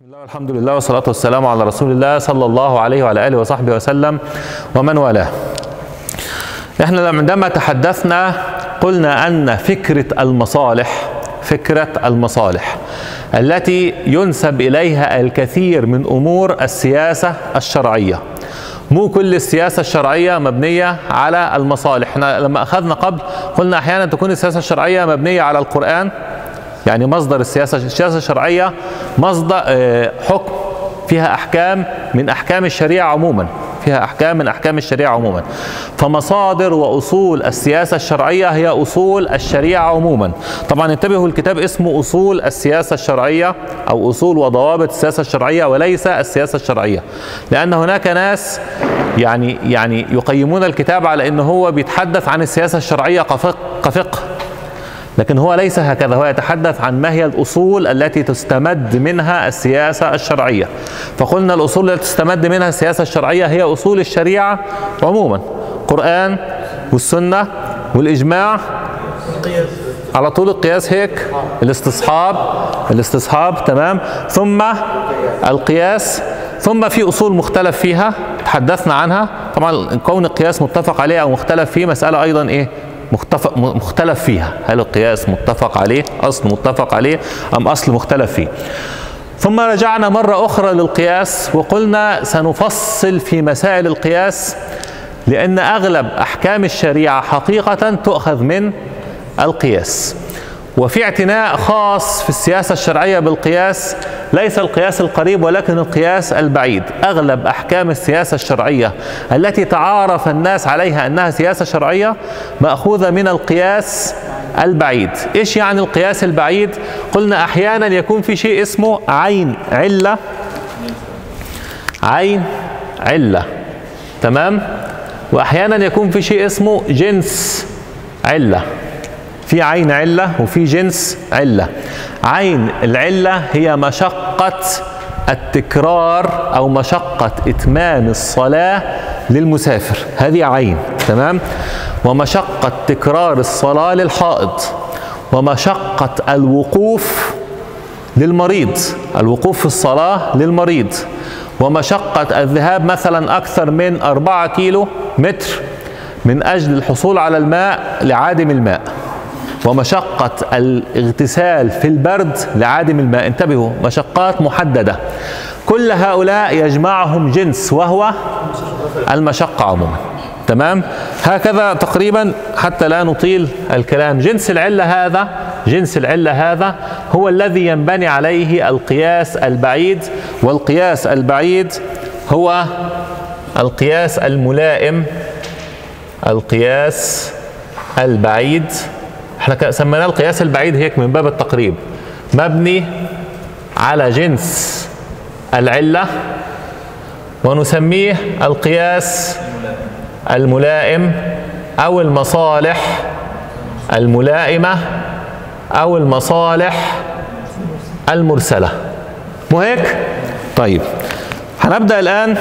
بسم الله والحمد لله والصلاة والسلام على رسول الله صلى الله عليه وعلى آله وصحبه وسلم ومن والاه. إحنا عندما تحدثنا قلنا أن فكرة المصالح فكرة المصالح التي ينسب إليها الكثير من أمور السياسة الشرعية. مو كل السياسة الشرعية مبنية على المصالح. إحنا لما أخذنا قبل قلنا أحيانا تكون السياسة الشرعية مبنية على القرآن. يعني مصدر السياسة السياسة الشرعية مصدر آه، حكم فيها أحكام من أحكام الشريعة عموما فيها أحكام من أحكام الشريعة عموما. فمصادر وأصول السياسة الشرعية هي أصول الشريعة عموما. طبعا انتبهوا الكتاب اسمه أصول السياسة الشرعية أو أصول وضوابط السياسة الشرعية وليس السياسة الشرعية. لأن هناك ناس يعني يعني يقيمون الكتاب على أنه هو بيتحدث عن السياسة الشرعية كفقه, كفقه. لكن هو ليس هكذا هو يتحدث عن ما هي الأصول التي تستمد منها السياسة الشرعية. فقلنا الأصول التي تستمد منها السياسة الشرعية هي أصول الشريعة عموما قرآن والسنة والإجماع. على طول القياس هيك الاستصحاب الاستصحاب تمام. ثم القياس ثم في أصول مختلف فيها تحدثنا عنها. طبعا كون القياس متفق عليه أو مختلف فيه مسألة أيضا إيه؟ مختلف مختلف فيها. هل القياس متفق عليه؟ أصل متفق عليه أم أصل مختلف فيه؟ ثم رجعنا مرة أخرى للقياس وقلنا سنفصل في مسائل القياس لأن أغلب أحكام الشريعة حقيقة تؤخذ من القياس. وفي اعتناء خاص في السياسة الشرعية بالقياس ليس القياس القريب ولكن القياس البعيد أغلب أحكام السياسة الشرعية التي تعارف الناس عليها أنها سياسة شرعية مأخوذة من القياس البعيد. إيش يعني القياس البعيد؟ قلنا أحيانا يكون في شيء اسمه عين علة. عين علة. تمام؟ وأحيانا يكون في شيء اسمه جنس علة. في عين علة وفي جنس علة. عين العلة هي مشقة التكرار أو مشقة إتمام الصلاة للمسافر. هذه عين تمام؟ ومشقة تكرار الصلاة للحائض. ومشقة الوقوف للمريض الوقوف في الصلاة للمريض. ومشقة الذهاب مثلا أكثر من أربعة كيلو متر من أجل الحصول على الماء لعادم الماء. ومشقة الاغتسال في البرد لعادم الماء. انتبهوا مشقات محددة. كل هؤلاء يجمعهم جنس وهو المشقة عموما. تمام؟ هكذا تقريبا حتى لا نطيل الكلام. جنس العلة هذا جنس العلة هذا هو الذي ينبني عليه القياس البعيد والقياس البعيد هو القياس الملائم القياس البعيد إحنا سميناه القياس البعيد هيك من باب التقريب. مبني على جنس العلة ونسميه القياس الملائم أو المصالح الملائمة أو المصالح المرسلة. مو هيك؟ طيب هنبدأ الآن.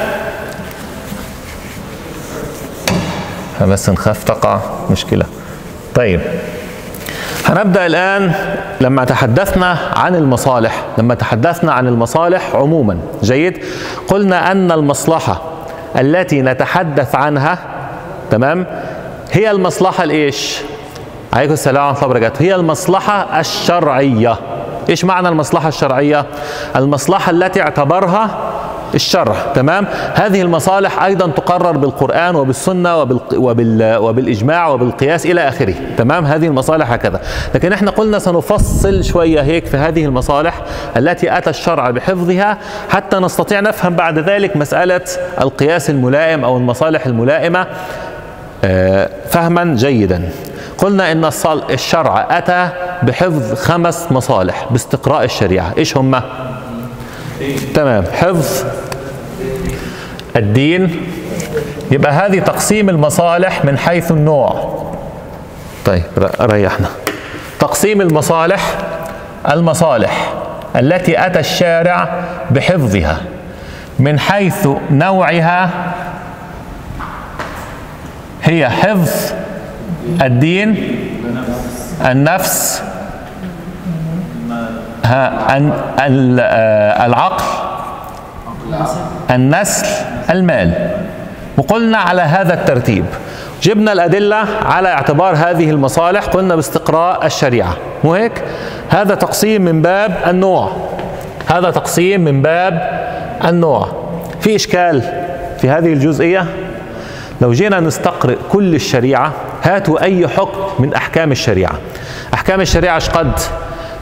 بس نخاف تقع مشكلة. طيب. هنبدأ الآن لما تحدثنا عن المصالح لما تحدثنا عن المصالح عموما. جيد؟ قلنا أن المصلحة التي نتحدث عنها تمام؟ هي المصلحة الإيش عليكم السلام ورحمة الله وبركاته. هي المصلحة الشرعية. إيش معنى المصلحة الشرعية؟ المصلحة التي اعتبرها الشرع تمام؟ هذه المصالح أيضا تقرر بالقرآن وبالسنة وبال... وبال... وبالإجماع وبالقياس إلى آخره تمام؟ هذه المصالح هكذا. لكن إحنا قلنا سنفصل شوية هيك في هذه المصالح التي أتى الشرع بحفظها حتى نستطيع نفهم بعد ذلك مسألة القياس الملائم أو المصالح الملائمة فهما جيدا. قلنا إن الشرع أتى بحفظ خمس مصالح باستقراء الشريعة. إيش هم تمام. حفظ الدين. يبقى هذه تقسيم المصالح من حيث النوع. طيب ريحنا. تقسيم المصالح المصالح التي أتى الشارع بحفظها. من حيث نوعها هي حفظ الدين النفس أن آه، العقل النسل المال. وقلنا على هذا الترتيب. جبنا الأدلة على اعتبار هذه المصالح قلنا باستقراء الشريعة. مو هيك؟ هذا تقسيم من باب النوع. هذا تقسيم من باب النوع. في إشكال في هذه الجزئية؟ لو جينا نستقرئ كل الشريعة هاتوا أي حكم من أحكام الشريعة. أحكام الشريعة إيش قد؟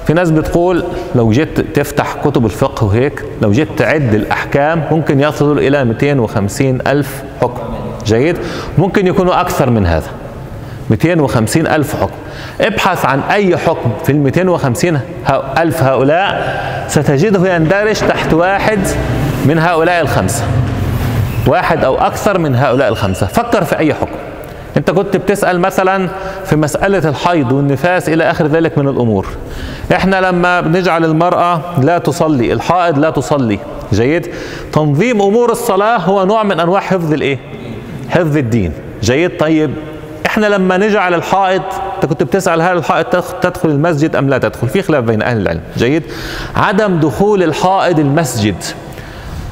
في ناس بتقول لو جيت تفتح كتب الفقه وهيك لو جيت تعد الأحكام ممكن يصلوا إلى 250 ألف حكم. جيد؟ ممكن يكونوا أكثر من هذا. 250 ألف حكم. ابحث عن أي حكم في ال 250 ألف هؤلاء ستجده يندرج تحت واحد من هؤلاء الخمسة. واحد أو أكثر من هؤلاء الخمسة. فكر في أي حكم. أنت كنت بتسأل مثلا في مسألة الحيض والنفاس إلى آخر ذلك من الأمور. إحنا لما بنجعل المرأة لا تصلي الحائض لا تصلي. جيد؟ تنظيم أمور الصلاة هو نوع من أنواع حفظ الإيه؟ حفظ الدين. جيد؟ طيب إحنا لما نجعل الحائط أنت كنت بتسأل هل الحائط تدخل المسجد أم لا تدخل؟ في خلاف بين أهل العلم. جيد؟ عدم دخول الحائض المسجد.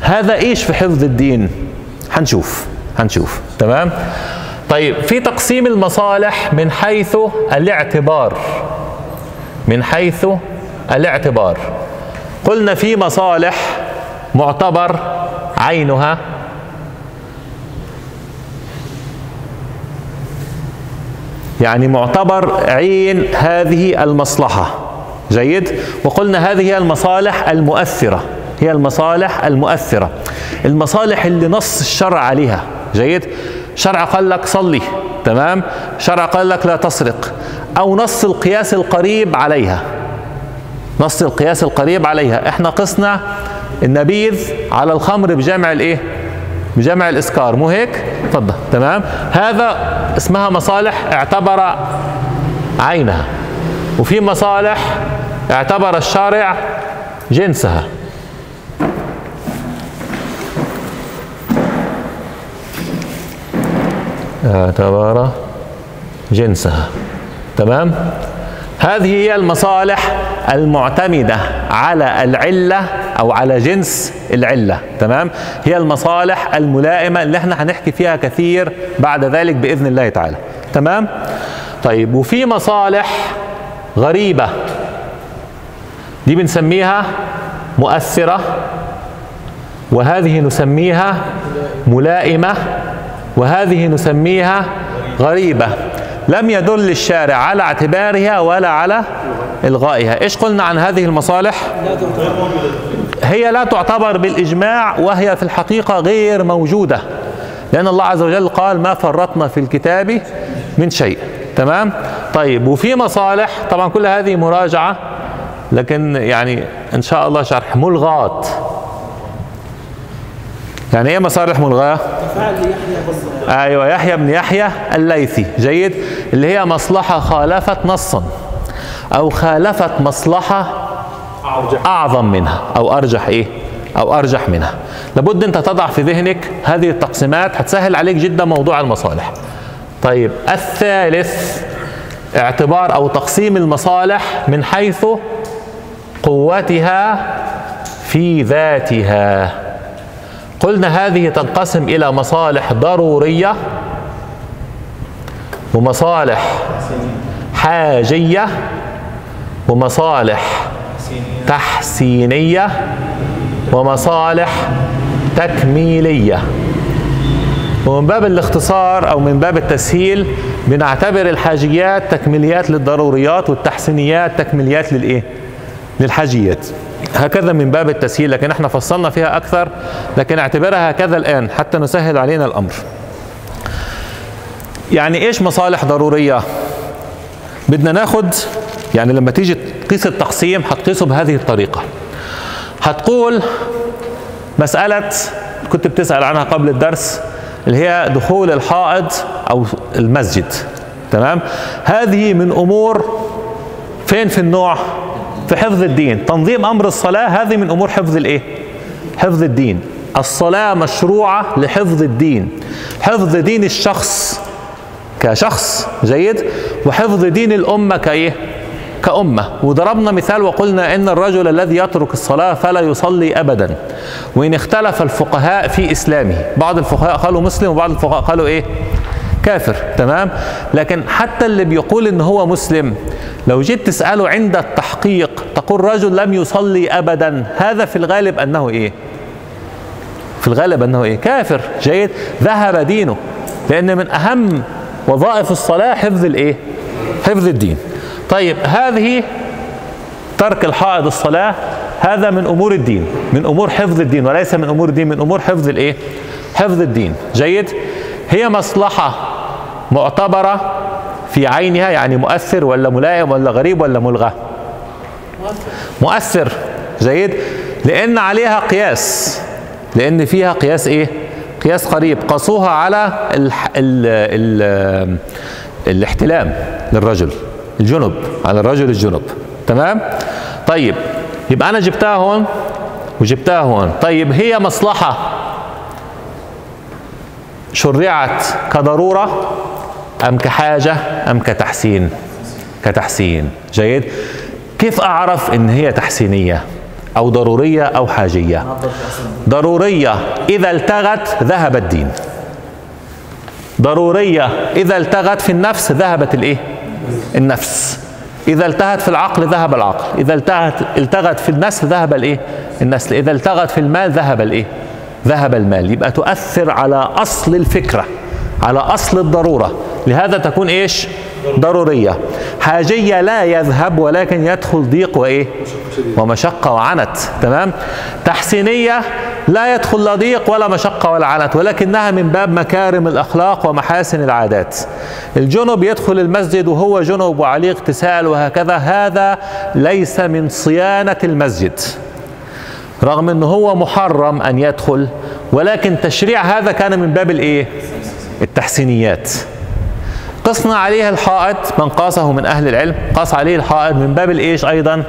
هذا إيش في حفظ الدين؟ هنشوف. هنشوف. تمام؟ طيب في تقسيم المصالح من حيث الاعتبار. من حيث الاعتبار. قلنا في مصالح معتبر عينها. يعني معتبر عين هذه المصلحة. جيد؟ وقلنا هذه هي المصالح المؤثرة. هي المصالح المؤثرة. المصالح اللي نص الشرع عليها. جيد؟ شرع قال لك صلي تمام؟ شرع قال لك لا تسرق أو نص القياس القريب عليها. نص القياس القريب عليها. إحنا قسنا النبيذ على الخمر بجمع الإيه؟ بجمع الإسكار. مو هيك؟ تفضل. تمام؟ هذا اسمها مصالح اعتبر عينها وفي مصالح اعتبر الشارع جنسها. اعتبر جنسها. تمام؟ هذه هي المصالح المعتمدة على العلة أو على جنس العلة. تمام؟ هي المصالح الملائمة اللي إحنا هنحكي فيها كثير بعد ذلك بإذن الله تعالى. تمام؟ طيب وفي مصالح غريبة. دي بنسميها مؤثرة وهذه نسميها ملائمة وهذه نسميها غريبة. لم يدل الشارع على اعتبارها ولا على إلغائها. إيش قلنا عن هذه المصالح؟ هي لا تعتبر بالإجماع وهي في الحقيقة غير موجودة. لأن الله عز وجل قال ما فرطنا في الكتاب من شيء. تمام؟ طيب وفي مصالح طبعا كل هذه مراجعة لكن يعني إن شاء الله شرح ملغات يعني إيه مصالح ملغاة؟ أيوه يحيى بن يحيى الليثي. جيد؟ اللي هي مصلحة خالفت نصا أو خالفت مصلحة أعظم منها أو أرجح إيه؟ أو أرجح منها. لابد أنت تضع في ذهنك هذه التقسيمات هتسهل عليك جدا موضوع المصالح. طيب الثالث اعتبار أو تقسيم المصالح من حيث قوتها في ذاتها. قلنا هذه تنقسم إلى مصالح ضرورية ومصالح حاجية ومصالح تحسينية ومصالح تكميلية. ومن باب الاختصار أو من باب التسهيل بنعتبر الحاجيات تكميليات للضروريات والتحسينيات تكميليات للإيه؟ للحاجيات. هكذا من باب التسهيل لكن إحنا فصلنا فيها أكثر لكن اعتبرها هكذا الآن حتى نسهل علينا الأمر. يعني إيش مصالح ضرورية؟ بدنا ناخد يعني لما تيجي تقيس التقسيم هتقيسه بهذه الطريقة. هتقول مسألة كنت بتسأل عنها قبل الدرس اللي هي دخول الحائض أو المسجد. تمام؟ هذه من أمور فين في النوع؟ في حفظ الدين. تنظيم أمر الصلاة هذه من أمور حفظ الإيه؟ حفظ الدين. الصلاة مشروعة لحفظ الدين. حفظ دين الشخص كشخص جيد وحفظ دين الأمة كإيه؟ كأمة. وضربنا مثال وقلنا إن الرجل الذي يترك الصلاة فلا يصلي أبدا. وإن اختلف الفقهاء في إسلامه. بعض الفقهاء قالوا مسلم وبعض الفقهاء قالوا إيه؟ كافر تمام؟ لكن حتى اللي بيقول إن هو مسلم لو جيت تسأله عند التحقيق تقول رجل لم يصلي أبدا هذا في الغالب أنه إيه؟ في الغالب أنه إيه؟ كافر جيد؟ ذهب دينه لأن من أهم وظائف الصلاة حفظ الإيه؟ حفظ الدين. طيب هذه ترك الحائض الصلاة هذا من أمور الدين من أمور حفظ الدين وليس من أمور الدين من أمور حفظ الإيه؟ حفظ الدين. جيد؟ هي مصلحة معتبرة في عينها يعني مؤثر ولا ملائم ولا غريب ولا ملغى؟ مؤثر. جيد لأن عليها قياس. لأن فيها قياس إيه؟ قياس قريب. قاسوها على ال ال ال الاحتلام للرجل الجنب على الرجل الجنب تمام؟ طيب يبقى أنا جبتها هون وجبتها هون. طيب هي مصلحة شرعت كضرورة؟ أم كحاجة أم كتحسين؟ كتحسين. جيد. كيف أعرف إن هي تحسينية أو ضرورية أو حاجية؟ ضرورية إذا التغت ذهب الدين. ضرورية إذا التغت في النفس ذهبت الإيه؟ النفس. إذا التغت في العقل ذهب العقل. إذا التغت التغت في النسل ذهب الإيه؟ النسل. إذا التغت في المال ذهب الإيه؟ ذهب المال. يبقى تؤثر على أصل الفكرة على أصل الضرورة. لهذا تكون إيش؟ ضرورية. حاجية لا يذهب ولكن يدخل ضيق وإيه؟ ومشقة وعنت. تمام؟ تحسينية لا يدخل لا ضيق ولا مشقة ولا عنت ولكنها من باب مكارم الأخلاق ومحاسن العادات. الجنب يدخل المسجد وهو جنب وعليه اغتسال وهكذا. هذا ليس من صيانة المسجد. رغم أنه هو محرم أن يدخل ولكن تشريع هذا كان من باب الإيه؟ التحسينيات. قصنا عليه الحائط من قاسه من أهل العلم قاس عليه الحائط من باب الإيش أيضا؟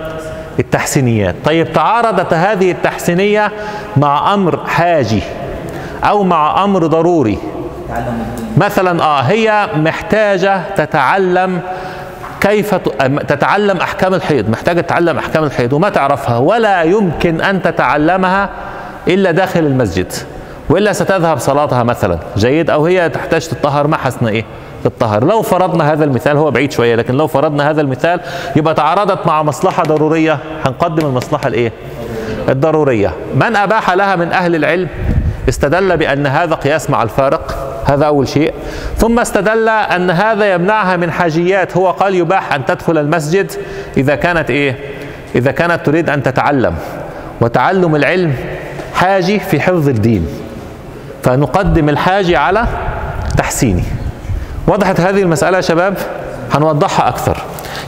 التحسينيات. طيب تعارضت هذه التحسينية مع أمر حاجي أو مع أمر ضروري. مثلا آه هي محتاجة تتعلم كيف تتعلم أحكام الحيض محتاجة تتعلم أحكام الحيض وما تعرفها ولا يمكن أن تتعلمها إلا داخل المسجد وإلا ستذهب صلاتها مثلا. جيد؟ أو هي تحتاج تطهر ما حسن إيه؟ الطهر. لو فرضنا هذا المثال هو بعيد شوية لكن لو فرضنا هذا المثال يبقى تعارضت مع مصلحة ضرورية. هنقدم المصلحة الايه الضرورية. من أباح لها من أهل العلم استدل بأن هذا قياس مع الفارق. هذا أول شيء. ثم استدل أن هذا يمنعها من حاجيات. هو قال يباح أن تدخل المسجد إذا كانت إيه؟ إذا كانت تريد أن تتعلم. وتعلم العلم حاجي في حفظ الدين. فنقدم الحاجي على تحسينه. وضحت هذه المسألة يا شباب هنوضحها أكثر.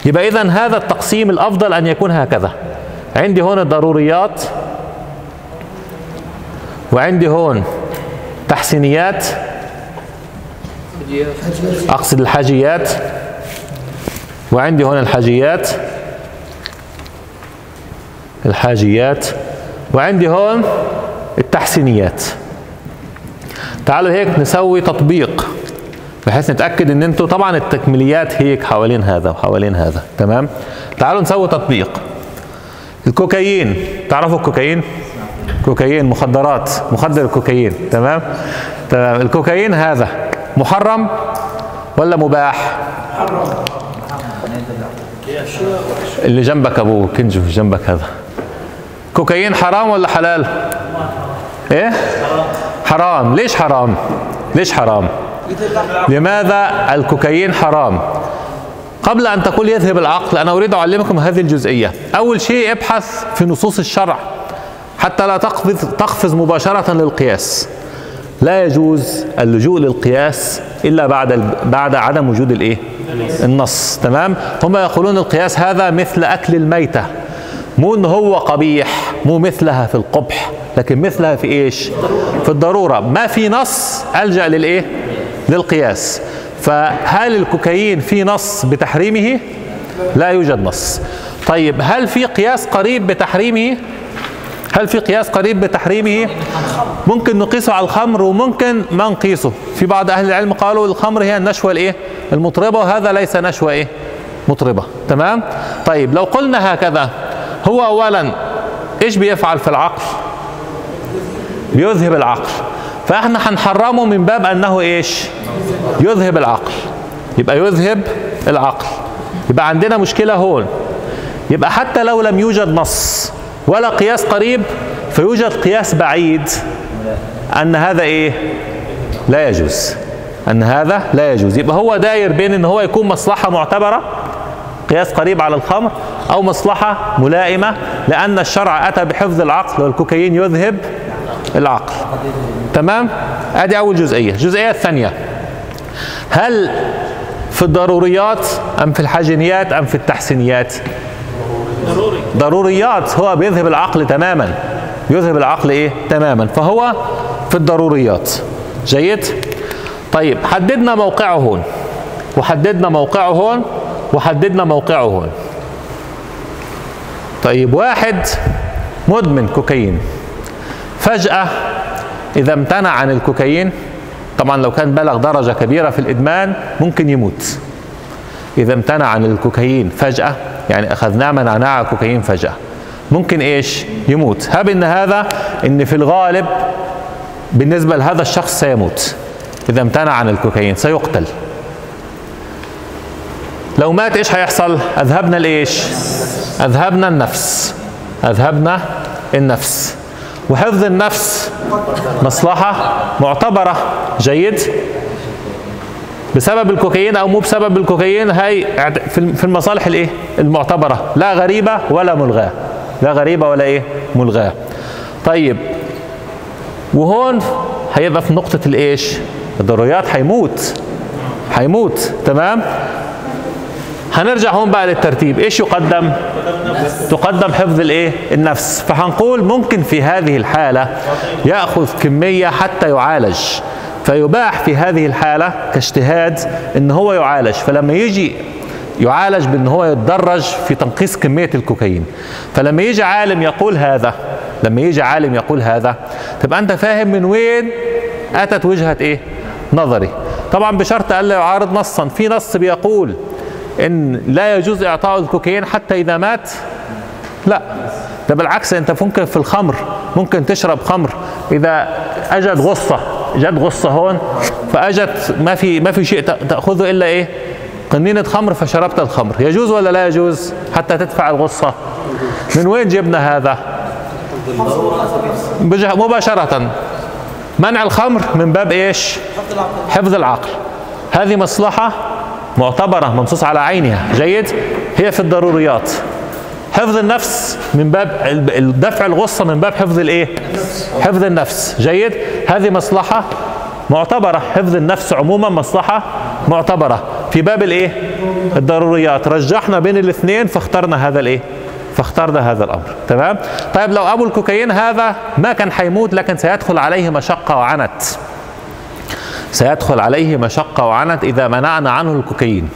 يبقى إذا هذا التقسيم الأفضل أن يكون هكذا. عندي هون الضروريات وعندي هون تحسينيات أقصد الحاجيات وعندي هون الحاجيات الحاجيات وعندي هون التحسينيات. تعالوا هيك نسوي تطبيق. بحيث نتأكد إن أنتوا طبعا التكميليات هيك حوالين هذا وحوالين هذا. تمام؟ تعالوا نسوي تطبيق. الكوكايين. تعرفوا الكوكايين؟ كوكايين مخدرات. مخدر الكوكايين. تمام؟ تمام. الكوكايين هذا محرم ولا مباح؟ اللي جنبك أبو كنجو جنبك هذا. كوكايين حرام ولا حلال؟ إيه؟ حرام. ليش حرام؟ ليش حرام؟ لماذا الكوكايين حرام؟ قبل أن تقول يذهب العقل أنا أريد أعلمكم هذه الجزئية. أول شيء ابحث في نصوص الشرع حتى لا تقفز, تقفز مباشرة للقياس. لا يجوز اللجوء للقياس إلا بعد بعد عدم وجود الإيه؟ النص. تمام؟ هم يقولون القياس هذا مثل أكل الميتة. مو إن هو قبيح مو مثلها في القبح لكن مثلها في إيش؟ في الضرورة. ما في نص ألجأ للإيه؟ للقياس. فهل الكوكايين في نص بتحريمه؟ لا يوجد نص. طيب هل في قياس قريب بتحريمه؟ هل في قياس قريب بتحريمه؟ ممكن نقيسه على الخمر وممكن ما نقيسه. في بعض أهل العلم قالوا الخمر هي النشوة الإيه؟ المطربة وهذا ليس نشوة إيه؟ مطربة. تمام؟ طيب لو قلنا هكذا هو أولا إيش بيفعل في العقل؟ بيذهب العقل. فاحنا هنحرمه من باب انه إيش؟ يذهب العقل. يبقى يذهب العقل. يبقى عندنا مشكلة هون. يبقى حتى لو لم يوجد نص ولا قياس قريب فيوجد قياس بعيد أن هذا إيه؟ لا يجوز. أن هذا لا يجوز. يبقى هو داير بين إن هو يكون مصلحة معتبرة قياس قريب على الخمر أو مصلحة ملائمة لأن الشرع أتى بحفظ العقل والكوكايين يذهب العقل. تمام؟ ادي اول جزئية. الجزئية الثانية. هل في الضروريات ام في الحاجنيات ام في التحسينيات؟ ضروري. ضروريات. هو بيذهب العقل تماما. يذهب العقل إيه؟ تماما. فهو في الضروريات. جيد؟ طيب حددنا موقعه هون. وحددنا موقعه هون. وحددنا موقعه هون. طيب واحد مدمن كوكايين. فجأة إذا امتنع عن الكوكايين طبعا لو كان بلغ درجة كبيرة في الإدمان ممكن يموت. إذا امتنع عن الكوكايين فجأة يعني أخذناه منعناه الكوكايين فجأة. ممكن إيش؟ يموت. هب إن هذا إن في الغالب بالنسبة لهذا الشخص سيموت. إذا امتنع عن الكوكايين سيقتل. لو مات إيش هيحصل؟ أذهبنا الإيش أذهبنا النفس. أذهبنا النفس. وحفظ النفس مصلحة معتبرة جيد بسبب الكوكايين أو مو بسبب الكوكايين هي في المصالح الإيه؟ المعتبرة. لا غريبة ولا ملغاة. لا غريبة ولا إيه؟ ملغاة. طيب. وهون هيبقى في نقطة الإيش؟ الضروريات هيموت. هيموت. تمام؟ هنرجع هون بقى للترتيب. إيش يقدم؟ تقدم حفظ الإيه؟ النفس. فهنقول ممكن في هذه الحالة يأخذ كمية حتى يعالج. فيباح في هذه الحالة كاجتهاد إن هو يعالج. فلما يجي يعالج بإن هو يتدرج في تنقيص كمية الكوكايين. فلما يجي عالم يقول هذا لما يجي عالم يقول هذا تبقى أنت فاهم من وين أتت وجهة إيه؟ نظري. طبعا بشرط ألا يعارض نصا. في نص بيقول إن لا يجوز إعطاء الكوكايين حتى إذا مات. لا ده بالعكس أنت ممكن في الخمر ممكن تشرب خمر. إذا اجت غصة جت غصة هون فاجت ما في ما في شيء تأخذه إلا إيه؟ قنينة خمر فشربت الخمر. يجوز ولا لا يجوز حتى تدفع الغصة؟ من وين جبنا هذا؟ مباشرة. منع الخمر من باب إيش؟ حفظ العقل. هذه مصلحة معتبرة منصوص على عينها. جيد. هي في الضروريات. حفظ النفس من باب دفع الغصة من باب حفظ الإيه؟ حفظ النفس. جيد. هذه مصلحة معتبرة. حفظ النفس عموما مصلحة معتبرة. في باب الإيه؟ الضروريات. رجحنا بين الاثنين فاخترنا هذا الإيه؟ فاخترنا هذا الأمر. تمام؟ طيب لو أبو الكوكايين هذا ما كان حيموت لكن سيدخل عليه مشقة وعنت. سيدخل عليه مشقه وعنت إذا منعنا عنه الكوكايين.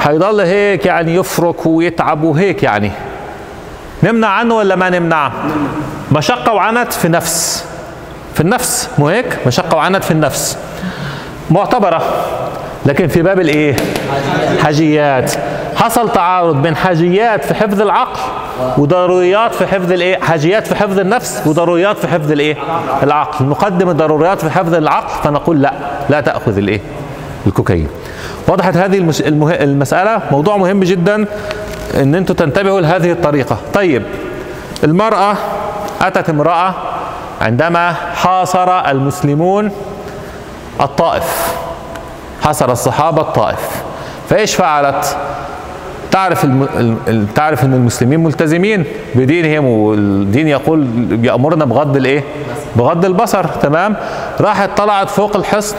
هيضل هيك يعني يفرك ويتعب وهيك يعني. نمنع عنه ولا ما نمنع؟ مشقة وعنت في نفس في النفس مو هيك؟ مشقة وعنت في النفس. معتبرة. لكن في باب الإيه؟ حاجيات. حصل تعارض بين حاجيات في حفظ العقل وضروريات في حفظ الايه؟ حاجيات في حفظ النفس وضروريات في حفظ الايه؟ العقل. نقدم الضروريات في حفظ العقل فنقول لا لا تأخذ الايه؟ الكوكايين. وضحت هذه المس... المه... المسألة؟ موضوع مهم جدا إن أنتم تنتبهوا لهذه الطريقة. طيب المرأة أتت امرأة عندما حاصر المسلمون الطائف. حاصر الصحابة الطائف. فإيش فعلت؟ تعرف الم... تعرف إن المسلمين ملتزمين بدينهم والدين يقول يأمرنا بغض الإيه؟ بغض البصر تمام؟ راحت طلعت فوق الحصن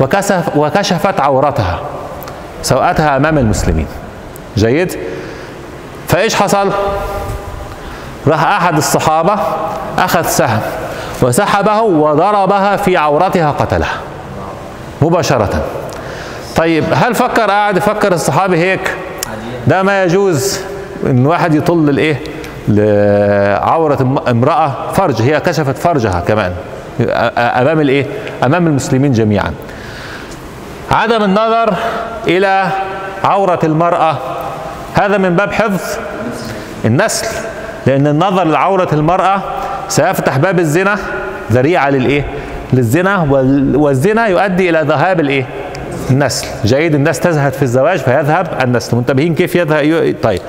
وكشف وكشفت عورتها سوءتها أمام المسلمين. جيد؟ فإيش حصل؟ راح أحد الصحابة أخذ سهم وسحبه وضربها في عورتها قتلها مباشرة. طيب هل فكر قاعد يفكر الصحابي هيك؟ ده ما يجوز إن واحد يطل الإيه لعورة امرأة فرج هي كشفت فرجها كمان أمام الإيه أمام المسلمين جميعا عدم النظر إلى عورة المرأة هذا من باب حفظ النسل لأن النظر لعورة المرأة سيفتح باب الزنا ذريعة للإيه؟ للزنا وال- والزنا يؤدي إلى ذهاب الإيه؟ النسل. جيد الناس تزهد في الزواج فيذهب النسل. منتبهين كيف يذهب؟ ي- طيب.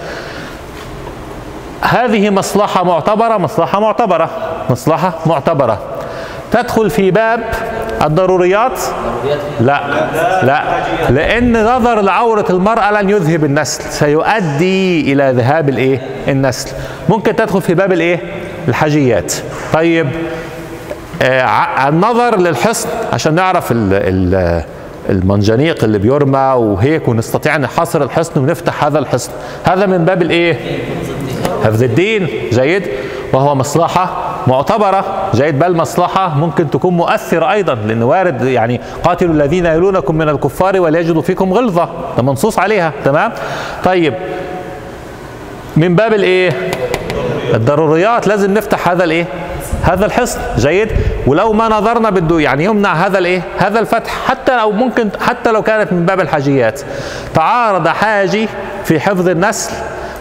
هذه مصلحة معتبرة مصلحة معتبرة مصلحة معتبرة. تدخل في باب الضروريات؟ لا لا. لأن نظر لعورة المرأة لن يذهب النسل. سيؤدي إلى ذهاب الإيه؟ النسل. ممكن تدخل في باب الإيه؟ الحاجيات. طيب آه النظر للحصن عشان نعرف ال ال المنجنيق اللي بيرمى وهيك ونستطيع نحاصر الحصن ونفتح هذا الحصن. هذا من باب الإيه؟ حفظ الدين. جيد. وهو مصلحة معتبرة. جيد. بل مصلحة ممكن تكون مؤثرة أيضا لأن وارد يعني قاتلوا الذين يلونكم من الكفار وليجدوا فيكم غلظة. ده منصوص عليها. تمام؟ طيب. من باب الإيه؟ الضروريات. لازم نفتح هذا الإيه؟ هذا الحصن جيد؟ ولو ما نظرنا بده يعني يمنع هذا الإيه؟ هذا الفتح حتى لو ممكن حتى لو كانت من باب الحاجيات. تعارض حاجي في حفظ النسل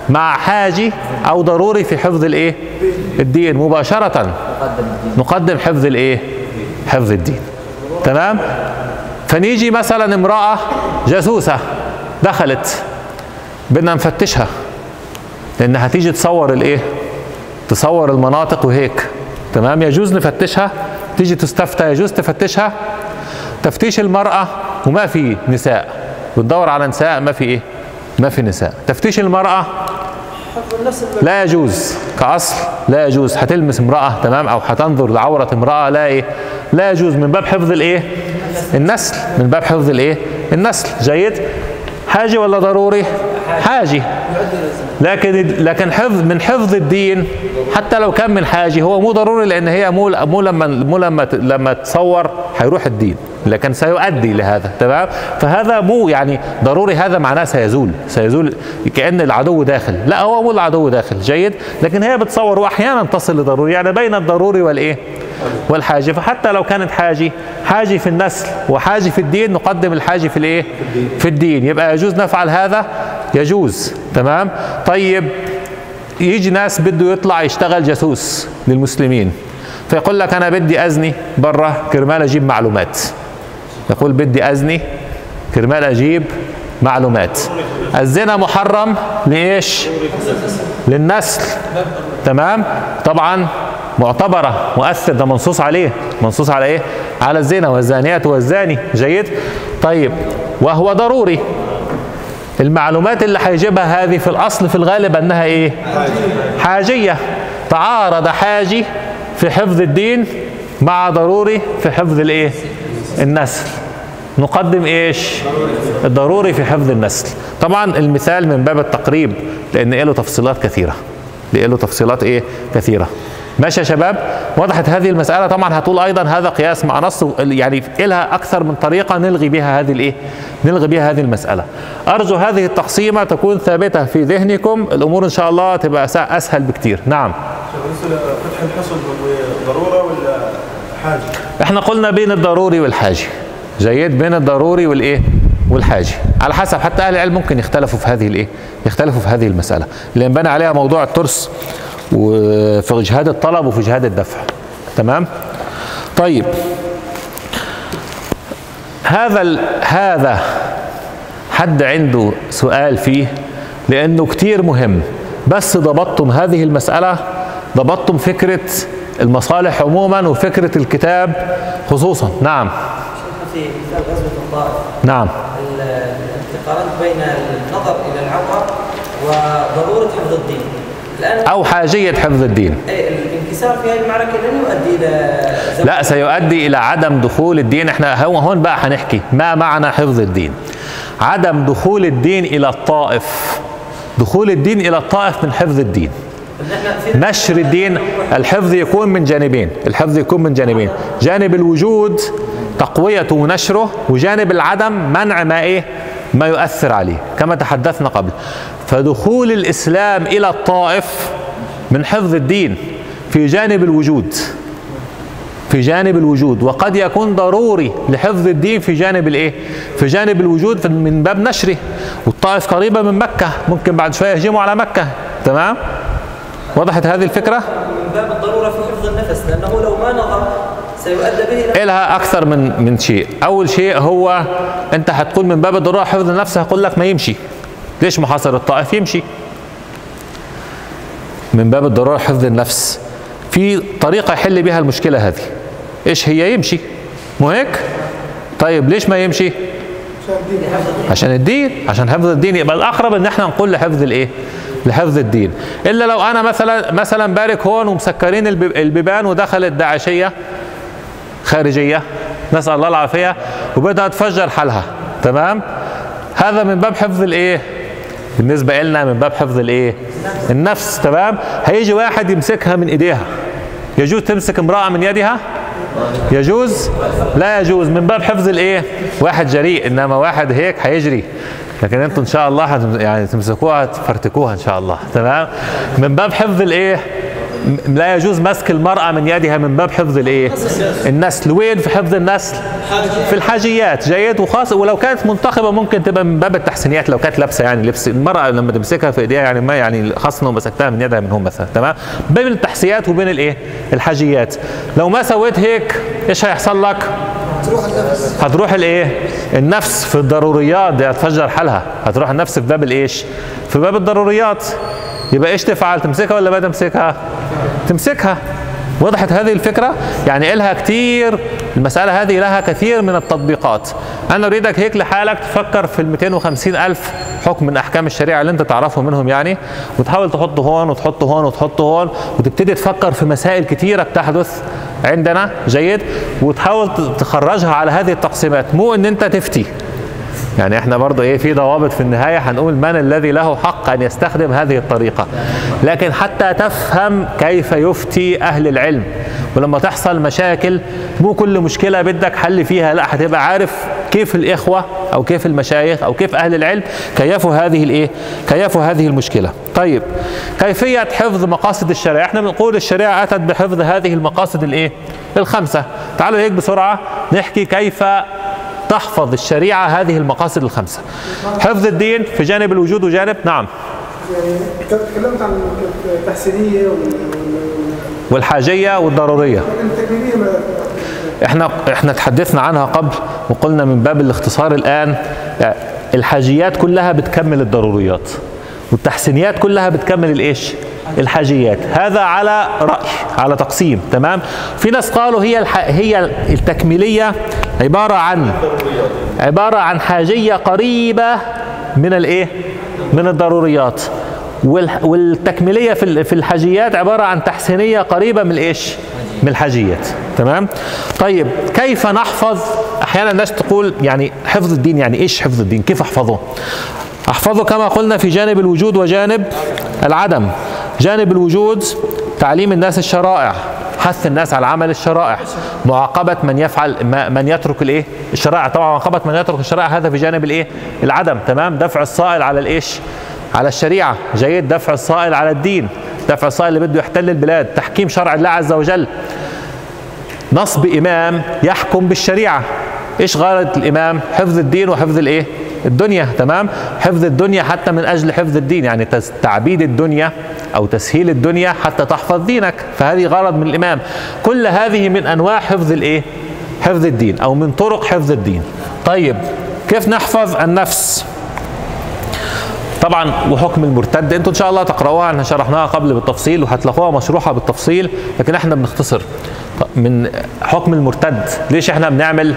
مع حاجي أو ضروري في حفظ الإيه؟ الدين مباشرة. نقدم حفظ الإيه؟ حفظ الدين. تمام؟ فنيجي مثلا امرأة جاسوسة دخلت بدنا نفتشها لأنها هتيجي تصور الإيه؟ تصور المناطق وهيك. تمام؟ يجوز نفتشها؟ تيجي تستفتى يجوز تفتشها؟ تفتيش المرأة وما في نساء. بتدور على نساء ما في إيه؟ ما في نساء. تفتيش المرأة؟ لا يجوز. كأصل لا يجوز. هتلمس امرأة تمام؟ أو هتنظر لعورة امرأة لا إيه؟ لا يجوز. من باب حفظ الإيه؟ النسل. من باب حفظ الإيه؟ النسل. جيد؟ حاجي ولا ضروري؟ حاجي لكن لكن حفظ من حفظ الدين حتى لو كان من حاجي هو مو ضروري لأن هي مو مو لما مو لما لما تصور هيروح الدين لكن سيؤدي لهذا تمام؟ فهذا مو يعني ضروري هذا معناه سيزول سيزول كأن العدو داخل. لا هو مو العدو داخل جيد؟ لكن هي بتصور وأحيانا تصل لضروري يعني بين الضروري والإيه؟ والحاجي فحتى لو كانت حاجي حاجي في النسل وحاجي في الدين نقدم الحاجي في الإيه؟ في الدين. يبقى يجوز نفعل هذا؟ يجوز. تمام؟ طيب يجي ناس بده يطلع يشتغل جاسوس للمسلمين. فيقول لك أنا بدي أزني برا كرمال أجيب معلومات. يقول بدي أزني كرمال أجيب معلومات. الزنا محرم لإيش؟ للنسل. تمام؟ طبعا معتبرة مؤثر. ده منصوص عليه. منصوص على إيه؟ على الزنا والزانيات والزاني. جيد؟ طيب وهو ضروري. المعلومات اللي هيجيبها هذه في الأصل في الغالب أنها إيه؟ حاجية. تعارض حاجي في حفظ الدين مع ضروري في حفظ الإيه؟ النسل. نقدم إيش؟ الضروري في حفظ النسل. طبعا المثال من باب التقريب لأن له تفصيلات كثيرة. له تفصيلات إيه؟ كثيرة. ماشي يا شباب وضحت هذه المسألة طبعا هتقول أيضا هذا قياس مع نص يعني لها أكثر من طريقة نلغي بها هذه الإيه؟ نلغي بها هذه المسألة. أرجو هذه التقسيمة تكون ثابتة في ذهنكم، الأمور إن شاء الله تبقى أسهل بكتير. نعم. لفتح الحصن هو ضروره ولا حاجة؟ إحنا قلنا بين الضروري والحاجي. جيد بين الضروري والإيه؟ والحاجي على حسب حتى أهل العلم ممكن يختلفوا في هذه الإيه يختلفوا في هذه المسألة اللي ينبني عليها موضوع الترس وفي جهاد الطلب وفي جهاد الدفع. تمام؟ طيب. هذا. هذا حد عنده سؤال فيه لأنه كتير مهم. بس ضبطتم هذه المسألة ضبطتم فكرة المصالح عموما وفكرة الكتاب خصوصا. نعم. في غزوة الطائف نعم. قارنت بين النظر إلى العورة وضرورة حفظ الدين. أو حاجية حفظ الدين. إيه، الانكسار في هذه المعركة لن يؤدي إلى لا سيؤدي إلى عدم دخول الدين. إحنا هو هون بقى هنحكي ما معنى حفظ الدين. عدم دخول الدين إلى الطائف. دخول الدين إلى الطائف من حفظ الدين. نشر الدين الحفظ يكون من جانبين. الحفظ يكون من جانبين. جانب الوجود تقويته ونشره وجانب العدم منع ما إيه؟ ما يؤثر عليه. كما تحدثنا قبل. فدخول الإسلام إلى الطائف من حفظ الدين في جانب الوجود في جانب الوجود. وقد يكون ضروري لحفظ الدين في جانب الإيه؟ في جانب الوجود من باب نشره. والطائف قريبة من مكة ممكن بعد شوية يهجموا على مكة. تمام؟ وضحت هذه الفكرة؟ من باب الضرورة في حفظ النفس لأنه لو ما نظر سيؤدى به إلى لها أكثر من من شيء. أول شيء هو أنت هتقول من باب الضرورة حفظ النفس هقول لك ما يمشي. ليش محاصر الطائف؟ يمشي. من باب الضرورة حفظ النفس. في طريقة يحل بها المشكلة هذه. إيش هي؟ يمشي. مو هيك؟ طيب ليش ما يمشي؟ عشان الدين. عشان حفظ الدين. يبقى الأقرب إن إحنا نقول لحفظ الإيه؟ لحفظ الدين. إلا لو أنا مثلا مثلا بارك هون ومسكرين البيب- البيبان ودخلت داعشيه خارجية. نسأل الله العافية. وبدها تفجر حالها. تمام؟ هذا من باب حفظ الإيه؟ بالنسبة لنا من باب حفظ الإيه؟ النفس تمام؟ هيجي واحد يمسكها من إيديها. يجوز تمسك امرأة من يدها؟ يجوز؟ لا يجوز. من باب حفظ الإيه؟ واحد جريء إنما واحد هيك هيجري. لكن أنتم إن شاء الله يعني تمسكوها تفرتكوها إن شاء الله تمام؟ من باب حفظ الإيه؟ لا يجوز مسك المرأة من يدها من باب حفظ الإيه؟ النسل. وين في حفظ النسل؟ في الحاجيات. جيد وخاصة ولو كانت منتخبة ممكن تبقى من باب التحسينيات. لو كانت لابسة يعني لبس المرأة لما تمسكها في إيديها يعني ما يعني خاصة لو مسكتها من يدها من هون مثلا. تمام؟ بين التحسيات وبين الإيه؟ الحاجيات. لو ما سويت هيك إيش هيحصل لك؟ هتروح الإيه؟ النفس في الضروريات. دي هتفجر حالها. هتروح النفس في باب الإيش؟ في باب الضروريات. يبقى إيش تفعل؟ تمسكها ولا ما تمسكها؟ تمسكها. وضحت هذه الفكرة. يعني إلها كتير. المسألة هذه لها كثير من التطبيقات. أنا أريدك هيك لحالك تفكر في ال 250 ألف حكم من أحكام الشريعة اللي أنت تعرفه منهم يعني. وتحاول تحطه هون وتحطه هون وتحطه هون وتبتدي تفكر في مسائل كثيرة بتحدث عندنا. جيد. وتحاول تخرجها على هذه التقسيمات. مو إن أنت تفتي. يعني إحنا برضه إيه في ضوابط في النهاية هنقول من الذي له حق أن يستخدم هذه الطريقة. لكن حتى تفهم كيف يفتي أهل العلم. ولما تحصل مشاكل مو كل مشكلة بدك حل فيها لا هتبقى عارف كيف الإخوة أو كيف المشايخ أو كيف أهل العلم كيفوا هذه الإيه؟ كيفوا هذه المشكلة. طيب كيفية حفظ مقاصد الشريعة؟ إحنا بنقول الشريعة أتت بحفظ هذه المقاصد الإيه؟ الخمسة. تعالوا هيك بسرعة نحكي كيف تحفظ الشريعة هذه المقاصد الخمسة. حفظ الدين في جانب الوجود وجانب نعم. يعني تكلمت عن وال- والحاجية والضرورية. إحنا إحنا تحدثنا عنها قبل وقلنا من باب الاختصار الآن يعني الحاجيات كلها بتكمل الضروريات. والتحسينيات كلها بتكمل الإيش؟ الحاجيات هذا على رأي على تقسيم تمام في ناس قالوا هي الح... هي التكميلية عبارة عن عبارة عن حاجية قريبة من الإيه من الضروريات والتكميلية في في الحاجيات عبارة عن تحسينية قريبة من الإيش؟ من الحاجيات تمام؟ طيب كيف نحفظ أحيانا الناس تقول يعني حفظ الدين يعني إيش حفظ الدين؟ كيف أحفظه؟ أحفظه كما قلنا في جانب الوجود وجانب العدم جانب الوجود تعليم الناس الشرائع حث الناس على عمل الشرائع معاقبة من يفعل من يترك الإيه؟ الشرائع. طبعا معاقبة من يترك الشرائع هذا في جانب الإيه؟ العدم تمام؟ دفع الصائل على الإيش؟ على الشريعة. جيد. دفع الصائل على الدين. دفع الصائل اللي بده يحتل البلاد. تحكيم شرع الله عز وجل. نصب إمام يحكم بالشريعة. إيش غاية الإمام؟ حفظ الدين وحفظ الإيه؟ الدنيا تمام؟ حفظ الدنيا حتى من أجل حفظ الدين يعني تعبيد الدنيا أو تسهيل الدنيا حتى تحفظ دينك. فهذه غرض من الإمام. كل هذه من أنواع حفظ الإيه؟ حفظ الدين أو من طرق حفظ الدين. طيب كيف نحفظ النفس؟ طبعا وحكم المرتد أنتوا إن شاء الله تقراوها إحنا شرحناها قبل بالتفصيل وهتلاقوها مشروحة بالتفصيل لكن إحنا بنختصر. من حكم المرتد ليش إحنا بنعمل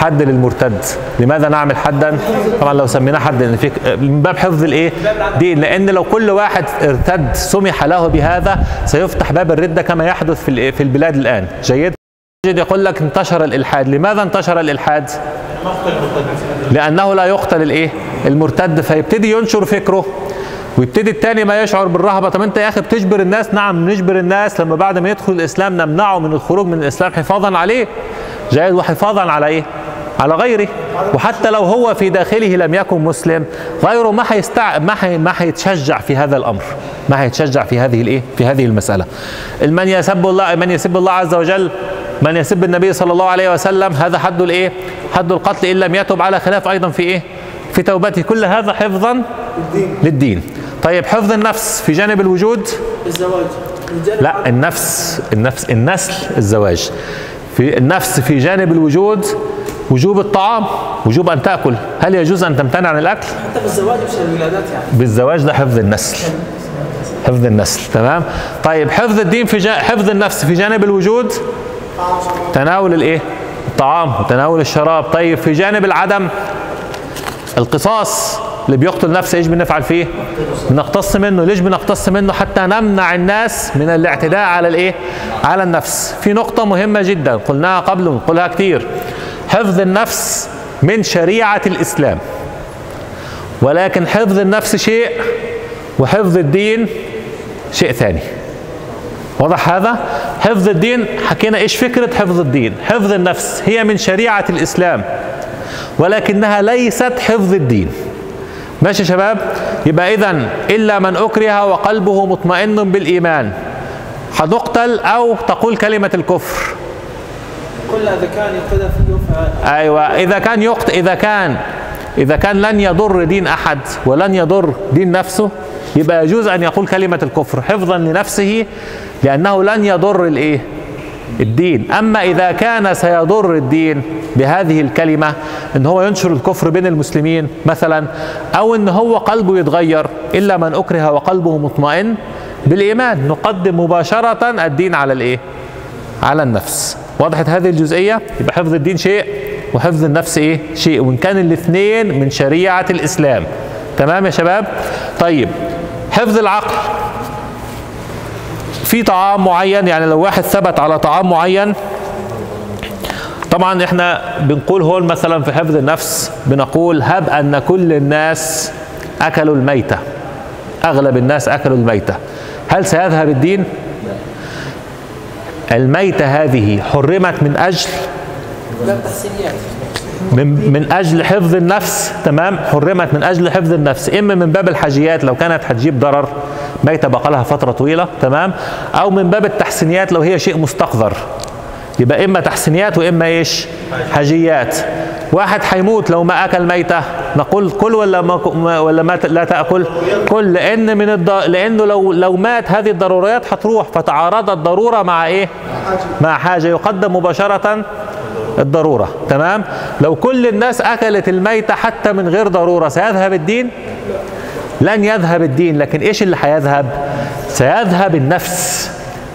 حد للمرتد. لماذا نعمل حدا؟ طبعا لو سميناه حد لأن في من باب حفظ الإيه؟ دين. لأن لو كل واحد ارتد سمح له بهذا سيفتح باب الردة كما يحدث في؟ في البلاد الآن. جيد؟ يقول لك انتشر الإلحاد. لماذا انتشر الإلحاد؟ لأنه لا يقتل الإيه؟ المرتد. فيبتدي ينشر فكره ويبتدي التاني ما يشعر بالرهبة. طب أنت يا أخي بتجبر الناس؟ نعم نجبر الناس. لما بعد ما يدخل الإسلام نمنعه من الخروج من الإسلام حفاظا عليه. جائز وحفاظا على إيه؟ على غيره. وحتى لو هو في داخله لم يكن مسلم غيره ما هيستع ما حي... ما هيتشجع في هذا الأمر. ما هيتشجع في هذه الإيه؟ في هذه المسألة. من يسب الله من يسب الله عز وجل من يسب النبي صلى الله عليه وسلم هذا حد الإيه؟ حد القتل إن لم يتب على خلاف أيضا في إيه؟ في توبته. كل هذا حفظا للدين. طيب حفظ النفس في جانب الوجود؟ الزواج. لا النفس النفس النسل الزواج. في النفس في جانب الوجود وجوب الطعام وجوب أن تأكل. هل يجوز أن تمتنع عن الأكل؟ حتى في الزواج مش الولادات يعني. بالزواج ده حفظ النسل. حفظ النسل. تمام؟ طيب حفظ الدين في جا... حفظ النفس في جانب الوجود؟ تناول الإيه؟ الطعام وتناول الشراب. طيب في جانب العدم؟ القصاص اللي بيقتل نفسه إيش بنفعل فيه؟ بنقتص منه. ليش بنقتص منه؟ حتى نمنع الناس من الاعتداء على الإيه؟ على النفس. في نقطة مهمة جدا قلناها قبل ونقولها كتير. حفظ النفس من شريعة الإسلام. ولكن حفظ النفس شيء وحفظ الدين شيء ثاني. واضح هذا؟ حفظ الدين حكينا إيش فكرة حفظ الدين؟ حفظ النفس هي من شريعة الإسلام ولكنها ليست حفظ الدين. ماشي يا شباب؟ يبقى اذا إلا من أكره وقلبه مطمئن بالإيمان هتقتل أو تقول كلمة الكفر. كل اذا كان يقتدى فيه أيوه إذا كان يقت إذا كان إذا كان لن يضر دين أحد ولن يضر دين نفسه يبقى يجوز أن يقول كلمة الكفر حفظا لنفسه لأنه لن يضر الإيه؟ الدين. أما إذا كان سيضر الدين بهذه الكلمة إن هو ينشر الكفر بين المسلمين مثلا أو إن هو قلبه يتغير إلا من أكره وقلبه مطمئن بالإيمان نقدم مباشرة الدين على الإيه؟ على النفس. وضحت هذه الجزئية؟ يبقى حفظ الدين شيء وحفظ النفس إيه؟ شيء. وإن كان الاثنين من شريعة الإسلام. تمام يا شباب؟ طيب حفظ العقل. في طعام معين؟ يعني لو واحد ثبت على طعام معين طبعا إحنا بنقول هون مثلا في حفظ النفس بنقول هب أن كل الناس أكلوا الميتة. أغلب الناس أكلوا الميتة. هل سيذهب الدين؟ الميتة هذه حرمت من تحسينيات من, من أجل حفظ النفس تمام؟ حرمت من أجل حفظ النفس. إما من باب الحاجيات لو كانت هتجيب ضرر ميتة بقى لها فترة طويلة تمام؟ أو من باب التحسينيات لو هي شيء مستقذر. يبقى إما تحسينيات وإما إيش؟ حاجيات. واحد هيموت لو ما أكل ميتة نقول كل ولا ما ولا ما لا تأكل؟ كل لأن من الض... لأنه لو لو مات هذه الضروريات هتروح فتعارضت ضروره مع إيه؟ مع حاجة يقدم مباشرة الضرورة. تمام؟ لو كل الناس أكلت الميتة حتى من غير ضرورة سيذهب الدين؟ لن يذهب الدين لكن إيش اللي هيذهب سيذهب النفس.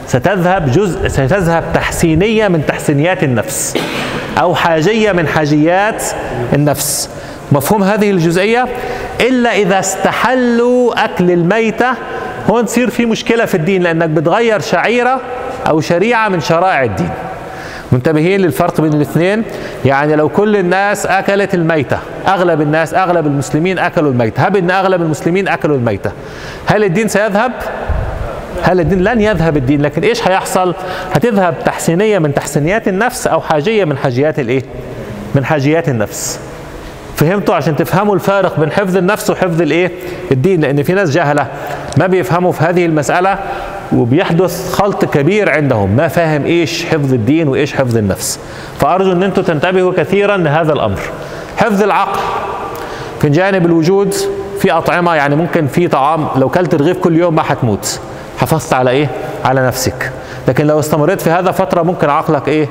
ستذهب جزء ستذهب تحسينية من تحسينيات النفس أو حاجية من حاجيات النفس. مفهوم هذه الجزئية؟ إلا إذا استحلوا أكل الميتة هون تصير في مشكلة في الدين لأنك بتغير شعيرة أو شريعة من شرائع الدين. منتبهين للفرق بين الاثنين؟ يعني لو كل الناس أكلت الميتة أغلب الناس أغلب المسلمين أكلوا الميتة. هب إن أغلب المسلمين أكلوا الميتة. هل الدين سيذهب؟ هل الدين لن يذهب الدين؟ لكن إيش هيحصل؟ هتذهب تحسينية من تحسينيات النفس أو حاجية من حاجيات الإيه؟ من حاجيات النفس. فهمتوا؟ عشان تفهموا الفارق بين حفظ النفس وحفظ الإيه؟ الدين لأن في ناس جهلة ما بيفهموا في هذه المسألة وبيحدث خلط كبير عندهم. ما فاهم إيش حفظ الدين وإيش حفظ النفس. فأرجو إن أنتم تنتبهوا كثيرا لهذا الأمر. حفظ العقل. في جانب الوجود في أطعمة يعني ممكن في طعام. لو كلت رغيف كل يوم ما حتموت. حافظت على إيه؟ على نفسك. لكن لو استمريت في هذا فترة ممكن عقلك إيه؟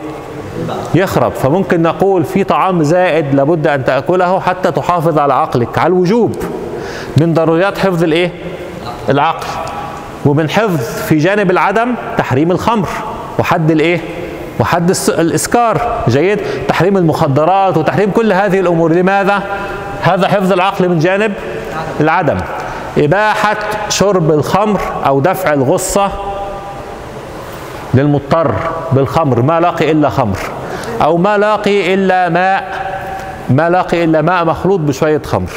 يخرب. فممكن نقول في طعام زائد لابد أن تأكله حتى تحافظ على عقلك على الوجوب. من ضروريات حفظ الإيه؟ العقل. ومن حفظ في جانب العدم تحريم الخمر. وحد الإيه؟ وحد الإسكار. جيد؟ تحريم المخدرات وتحريم كل هذه الأمور. لماذا؟ هذا حفظ العقل من جانب العدم. إباحة شرب الخمر أو دفع الغصة للمضطر بالخمر ما لاقي إلا خمر. أو ما لاقي إلا ماء ما لاقي إلا ماء مخلوط بشوية خمر.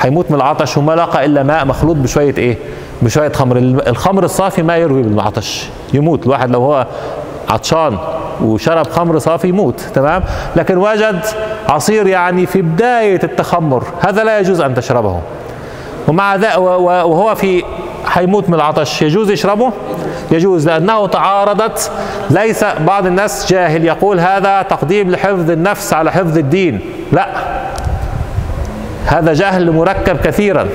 هيموت من العطش وما لقى إلا ماء مخلوط بشوية إيه؟ بشوية خمر. الخمر الصافي ما يروي بالعطش يموت. الواحد لو هو عطشان وشرب خمر صافي يموت تمام؟ لكن وجد عصير يعني في بداية التخمر هذا لا يجوز أن تشربه. ومع ذلك وهو في هيموت من العطش. يجوز يشربه؟ يجوز لأنه تعارضت. ليس بعض الناس جاهل يقول هذا تقديم لحفظ النفس على حفظ الدين. لا. هذا جهل مركب كثيرا.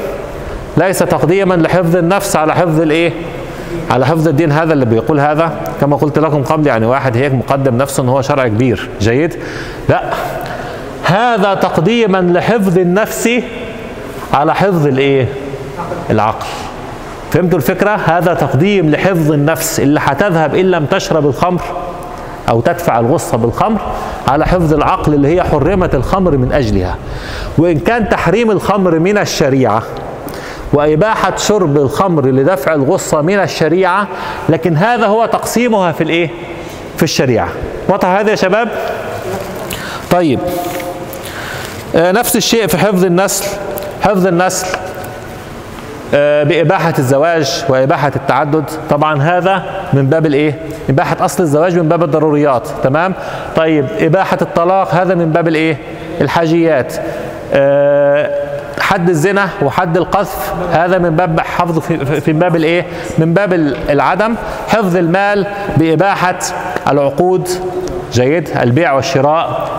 ليس تقديما لحفظ النفس على حفظ الإيه؟ على حفظ الدين. هذا اللي بيقول هذا. كما قلت لكم قبل يعني واحد هيك مقدم نفسه إن هو شرع كبير. جيد؟ لا. هذا تقديما لحفظ النفس على حفظ الايه؟ العقل. فهمتوا الفكرة؟ هذا تقديم لحفظ النفس اللي هتذهب إن لم تشرب الخمر أو تدفع الغصة بالخمر على حفظ العقل اللي هي حرمت الخمر من أجلها. وإن كان تحريم الخمر من الشريعة وإباحة شرب الخمر لدفع الغصة من الشريعة لكن هذا هو تقسيمها في الإيه؟ في الشريعة. واضح هذا يا شباب؟ طيب. آه، نفس الشيء في حفظ النسل. حفظ النسل آه، بإباحة الزواج وإباحة التعدد طبعا هذا من باب الإيه؟ إباحة أصل الزواج من باب الضروريات تمام؟ طيب إباحة الطلاق هذا من باب الإيه؟ الحاجيات آه، حد الزنا وحد القذف هذا من باب حفظه في, في- باب الإيه؟ من باب ال- العدم حفظ المال بإباحة العقود جيد البيع والشراء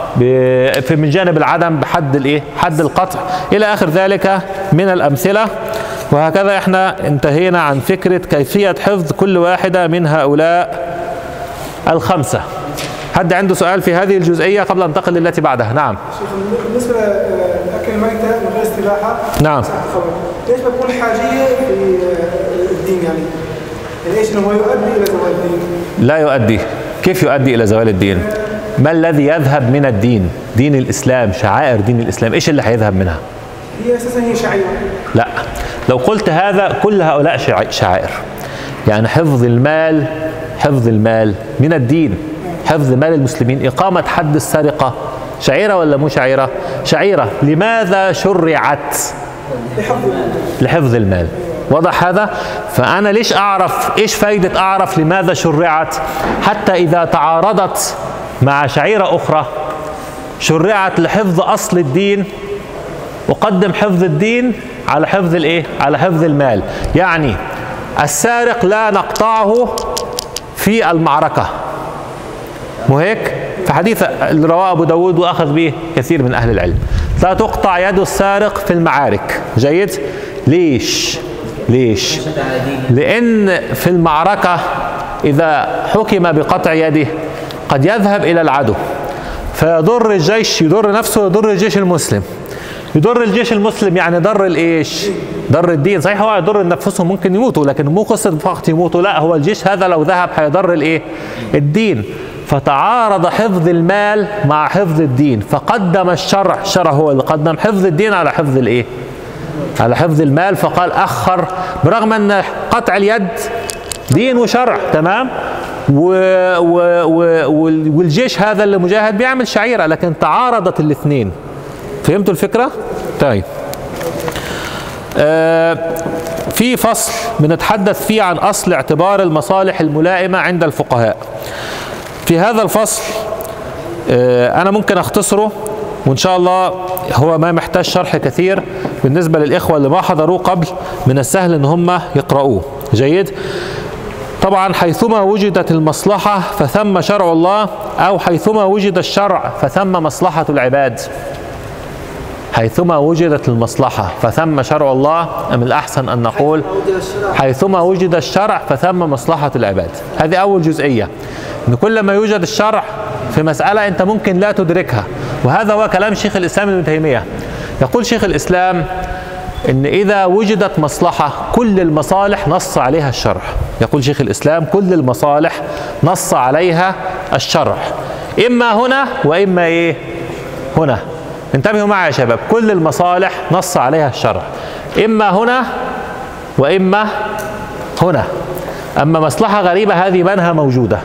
من جانب العدم بحد الايه؟ حد القطع إلى آخر ذلك من الأمثلة وهكذا إحنا انتهينا عن فكرة كيفية حفظ كل واحدة من هؤلاء الخمسة. حد عنده سؤال في هذه الجزئية قبل أن انتقل للتي بعدها؟ نعم. شيخ بالنسبة لأكل الميتة من غير استباحه نعم. ليش بتكون حاجيه في الدين يعني؟ يعني إيش انه يؤدي إلى زوال الدين؟ لا يؤدي كيف يؤدي إلى زوال الدين؟ ما الذي يذهب من الدين؟ دين الإسلام شعائر دين الإسلام إيش اللي هيذهب منها؟ هي أساسا هي شعيرة. لا. لو قلت هذا كل هؤلاء شع- شعائر. يعني حفظ المال حفظ المال من الدين. حفظ مال المسلمين. إقامة حد السرقة. شعيرة ولا مو شعيرة؟ شعيرة. لماذا شرعت؟ لحفظ المال. واضح هذا فأنا ليش أعرف إيش فايدة أعرف لماذا شرعت حتى إذا تعارضت مع شعيرة أخرى شرعت لحفظ أصل الدين أقدم حفظ الدين على حفظ الإيه؟ على حفظ المال يعني السارق لا نقطعه في المعركة مو هيك؟ في حديث اللي رواه أبو داود وأخذ به كثير من أهل العلم لا تقطع يد السارق في المعارك جيد؟ ليش؟ ليش؟ لأن في المعركة إذا حكم بقطع يده قد يذهب إلى العدو فيضر الجيش يضر نفسه ويضر الجيش المسلم يضر الجيش المسلم يعني ضر الإيش؟ ضر الدين صحيح هو يضر نفسهم ممكن يموتوا لكن مو قصة فقط يموتوا لا هو الجيش هذا لو ذهب هيضر الإيه؟ الدين فتعارض حفظ المال مع حفظ الدين فقدم الشرع الشرع هو اللي قدم حفظ الدين على حفظ الإيه؟ على حفظ المال فقال أخر برغم أن قطع اليد دين وشرع تمام؟ و و و وال- والجيش هذا اللي مجاهد بيعمل شعيرة لكن تعارضت الاثنين. فهمتوا الفكرة؟ طيب. آه في فصل بنتحدث فيه عن أصل اعتبار المصالح الملائمة عند الفقهاء. في هذا الفصل آه، أنا ممكن أختصره وإن شاء الله هو ما محتاج شرح كثير بالنسبة للإخوة اللي ما حضروه قبل من السهل إن هم يقرؤوه. جيد؟ طبعا حيثما وجدت المصلحة فثم شرع الله أو حيثما وجد الشرع فثم مصلحة العباد. حيثما وجدت المصلحة فثم شرع الله أم الأحسن أن نقول؟ حيثما وجد الشرع فثم مصلحة العباد. هذه أول جزئية. إن كل ما يوجد الشرع في مسألة أنت ممكن لا تدركها. وهذا هو كلام شيخ الإسلام ابن تيمية. يقول شيخ الإسلام إن إذا وجدت مصلحة كل المصالح نص عليها الشرع. يقول شيخ الإسلام كل المصالح نص عليها الشرع. إما هنا وإما إيه؟ هنا. انتبهوا معي يا شباب. كل المصالح نص عليها الشرع. إما هنا وإما هنا. أما مصلحة غريبة هذه منها موجودة.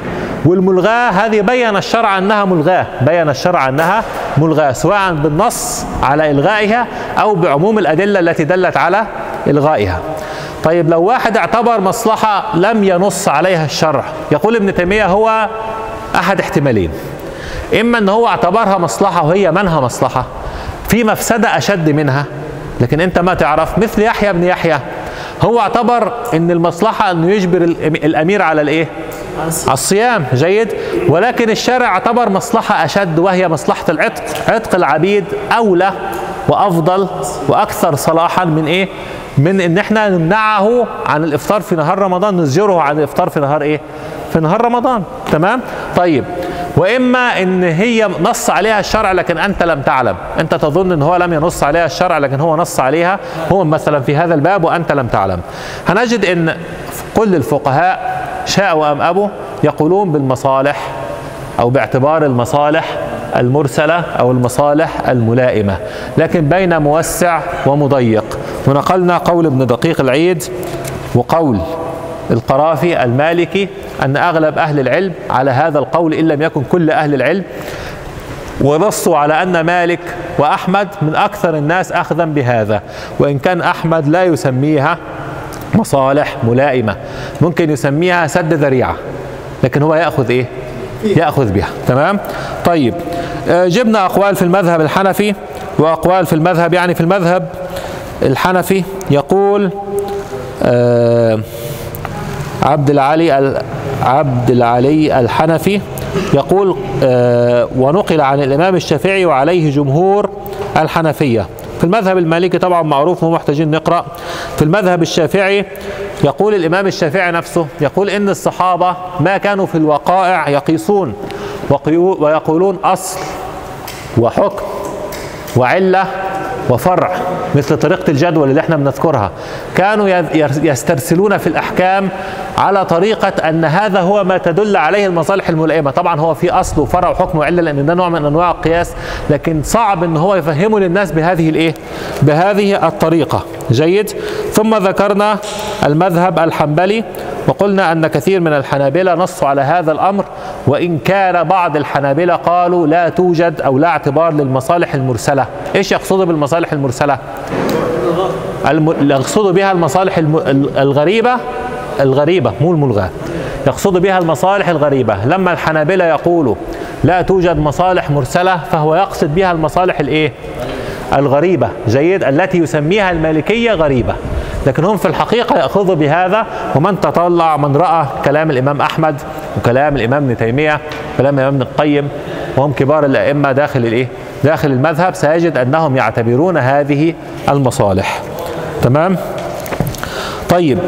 والملغاة هذه بين الشرع أنها ملغاة. بين الشرع أنها ملغاة سواء بالنص على إلغائها أو بعموم الأدلة التي دلت على إلغائها. طيب لو واحد اعتبر مصلحة لم ينص عليها الشرع يقول ابن تيمية هو أحد احتمالين. إما أن هو اعتبرها مصلحة وهي منها مصلحة في مفسدة أشد منها لكن أنت ما تعرف مثل يحيى بن يحيى هو اعتبر إن المصلحة أنه يجبر الأمير على الإيه؟ على الصيام. جيد. ولكن الشارع اعتبر مصلحة أشد وهي مصلحة العتق. عتق العبيد أولى وأفضل وأكثر صلاحا من إيه؟ من إن إحنا نمنعه عن الإفطار في نهار رمضان نزجره عن الإفطار في نهار إيه؟ في نهار رمضان. تمام؟ طيب. وإما إن هي نص عليها الشرع لكن أنت لم تعلم. أنت تظن إن هو لم ينص عليها الشرع لكن هو نص عليها. هو مثلا في هذا الباب وأنت لم تعلم. هنجد إن كل الفقهاء شاءوا أم أبوا يقولون بالمصالح أو باعتبار المصالح المرسلة أو المصالح الملائمة. لكن بين موسع ومضيق. ونقلنا قول ابن دقيق العيد وقول القرافي المالكي أن أغلب أهل العلم على هذا القول إن لم يكن كل أهل العلم ونصوا على أن مالك وأحمد من أكثر الناس أخذا بهذا وإن كان أحمد لا يسميها مصالح ملائمة ممكن يسميها سد ذريعة لكن هو يأخذ إيه؟ يأخذ بها تمام؟ طيب آه، جبنا أقوال في المذهب الحنفي وأقوال في المذهب يعني في المذهب الحنفي يقول آه عبد العلي ال- عبد العلي الحنفي يقول آه، ونقل عن الإمام الشافعي وعليه جمهور الحنفية. في المذهب المالكي طبعا معروف مو محتاجين نقرأ. في المذهب الشافعي يقول الإمام الشافعي نفسه يقول إن الصحابة ما كانوا في الوقائع يقيسون ويقولون أصل وحكم وعلة وفرع. مثل طريقة الجدول اللي إحنا بنذكرها. كانوا يسترسلون في الأحكام على طريقة أن هذا هو ما تدل عليه المصالح الملائمة. طبعا هو في أصل وفرع وحكم وعلة لأن ده نوع من أنواع القياس لكن صعب أن هو يفهمه للناس بهذه الإيه؟ بهذه الطريقة. جيد. ثم ذكرنا المذهب الحنبلي وقلنا أن كثير من الحنابلة نصوا على هذا الأمر وإن كان بعض الحنابلة قالوا لا توجد أو لا اعتبار للمصالح المرسلة. إيش يقصدوا بالمصالح المرسلة؟ الم... يقصدوا بها المصالح الم... ال- الغريبة الغريبة مو الملغاة. يقصد بها المصالح الغريبة. لما الحنابلة يقولوا لا توجد مصالح مرسلة فهو يقصد بها المصالح الإيه؟ الغريبة. جيد. التي يسميها المالكية غريبة. لكن هم في الحقيقة يأخذوا بهذا ومن تطلع من رأى كلام الإمام أحمد وكلام الإمام ابن تيمية وكلام الإمام ابن القيم وهم كبار الأئمة داخل الإيه؟ داخل المذهب سيجد أنهم يعتبرون هذه المصالح. تمام؟ طيب.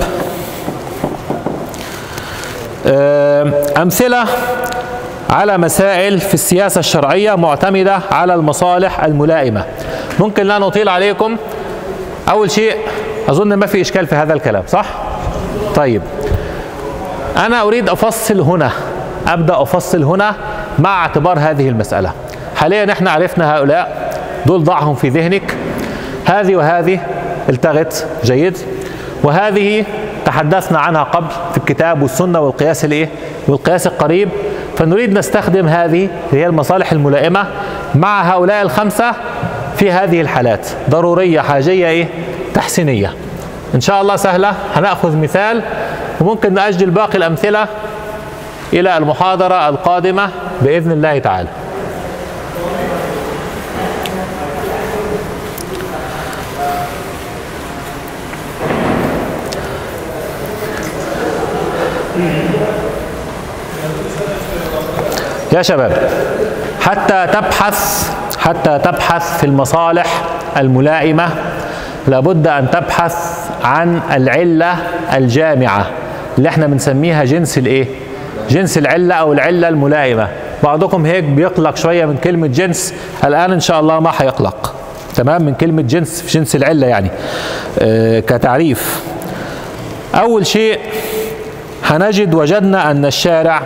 أمثلة على مسائل في السياسة الشرعية معتمدة على المصالح الملائمة. ممكن لا نطيل عليكم. أول شيء أظن ما في إشكال في هذا الكلام صح؟ طيب. أنا أريد أفصل هنا أبدأ أفصل هنا مع اعتبار هذه المسألة. حاليا إحنا عرفنا هؤلاء دول ضعهم في ذهنك. هذه وهذه التغت جيد. وهذه تحدثنا عنها قبل في الكتاب والسنة والقياس الإيه؟ والقياس القريب. فنريد نستخدم هذه اللي هي المصالح الملائمة مع هؤلاء الخمسة في هذه الحالات. ضرورية حاجية إيه؟ تحسينية. إن شاء الله سهلة. هنأخذ مثال. وممكن نأجل باقي الأمثلة إلى المحاضرة القادمة بإذن الله تعالى. يا شباب حتى تبحث حتى تبحث في المصالح الملائمة. لابد أن تبحث عن العلة الجامعة اللي إحنا بنسميها جنس الإيه؟ جنس العلة أو العلة الملائمة. بعضكم هيك بيقلق شوية من كلمة جنس الآن إن شاء الله ما حيقلق. تمام؟ من كلمة جنس في جنس العلة يعني. آه كتعريف. أول شيء هنجد وجدنا أن الشارع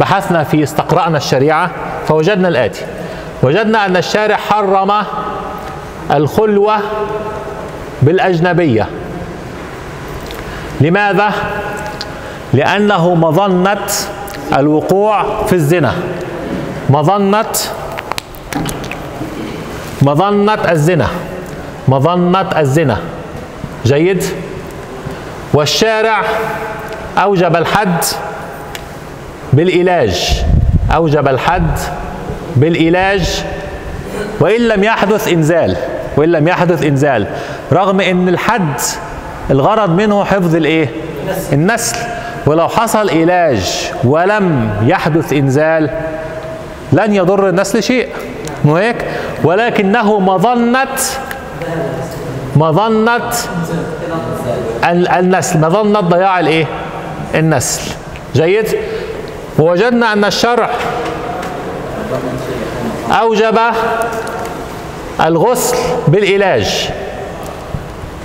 بحثنا في استقرأنا الشريعة فوجدنا الآتي. وجدنا أن الشارع حرم الخلوة بالأجنبية. لماذا؟ لأنه مظنة الوقوع في الزنا. مظنة مظنة الزنا. مظنة الزنا. جيد؟ والشارع أوجب الحد بالعلاج أوجب الحد بالعلاج وإن لم يحدث إنزال وإن لم يحدث إنزال رغم أن الحد الغرض منه حفظ الإيه؟ النسل. ولو حصل علاج ولم يحدث إنزال لن يضر النسل شيء. مو هيك؟ ولكنه مظنة ال- النسل مظنة ضياع الإيه؟ النسل. جيد؟ ووجدنا أن الشرع أوجب الغسل بالعلاج.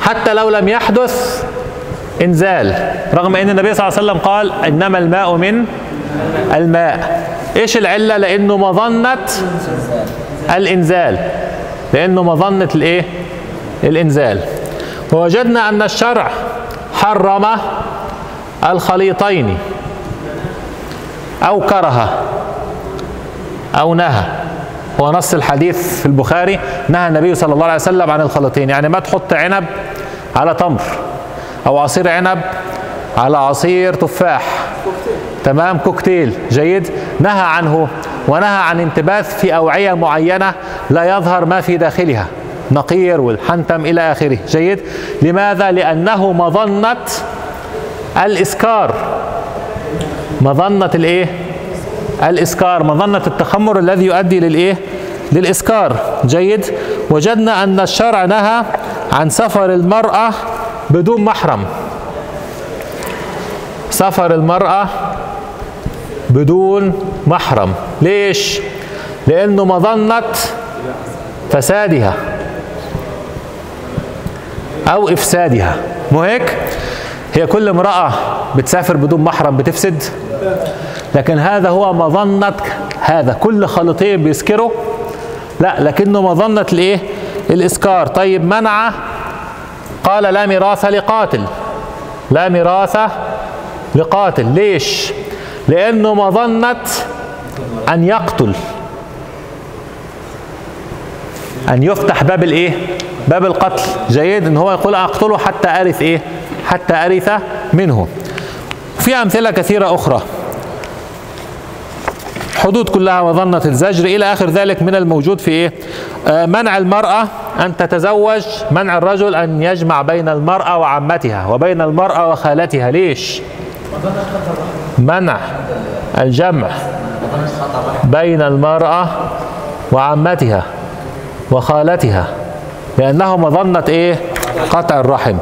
حتى لو لم يحدث إنزال. رغم إن النبي صلى الله عليه وسلم قال إنما الماء من الماء. إيش العلة؟ لأنه مظنه الإنزال. لأنه مظنه الإيه؟ الإنزال. ووجدنا أن الشرع حرم الخليطين. أو كره أو نهى. هو نص الحديث في البخاري نهى النبي صلى الله عليه وسلم عن الخلطين يعني ما تحط عنب على تمر أو عصير عنب على عصير تفاح. تمام؟ كوكتيل. جيد؟ نهى عنه ونهى عن انتباث في أوعية معينة لا يظهر ما في داخلها نقير والحنتم إلى آخره. جيد؟ لماذا؟ لأنه مظنة الإسكار. مظنة الإيه؟ الإسكار مظنة التخمر الذي يؤدي للإيه؟ للإسكار. جيد. وجدنا أن الشرع نهى عن سفر المرأة بدون محرم. سفر المرأة بدون محرم. ليش؟ لأنه مظنه فسادها أو إفسادها. مو هيك؟ هي كل امرأة بتسافر بدون محرم بتفسد؟ لكن هذا هو مظنة هذا كل خليطين بيسكروا لا لكنه مظنة الايه الاسكار طيب منع؟ قال لا ميراث لقاتل. لا ميراث لقاتل. ليش؟ لأنه مظنة أن يقتل. أن يفتح باب الإيه؟ باب القتل. جيد إن هو يقول أقتله حتى أرث إيه؟ حتى أرث منه. في أمثلة كثيرة أخرى. حدود كلها مظنة الزجر إلى آخر ذلك من الموجود في إيه؟ آه منع المرأة أن تتزوج منع الرجل أن يجمع بين المرأة وعمتها وبين المرأة وخالتها ليش؟ منع الجمع بين المرأة وعمتها وخالتها لأنه مظنة إيه؟ قطع الرحم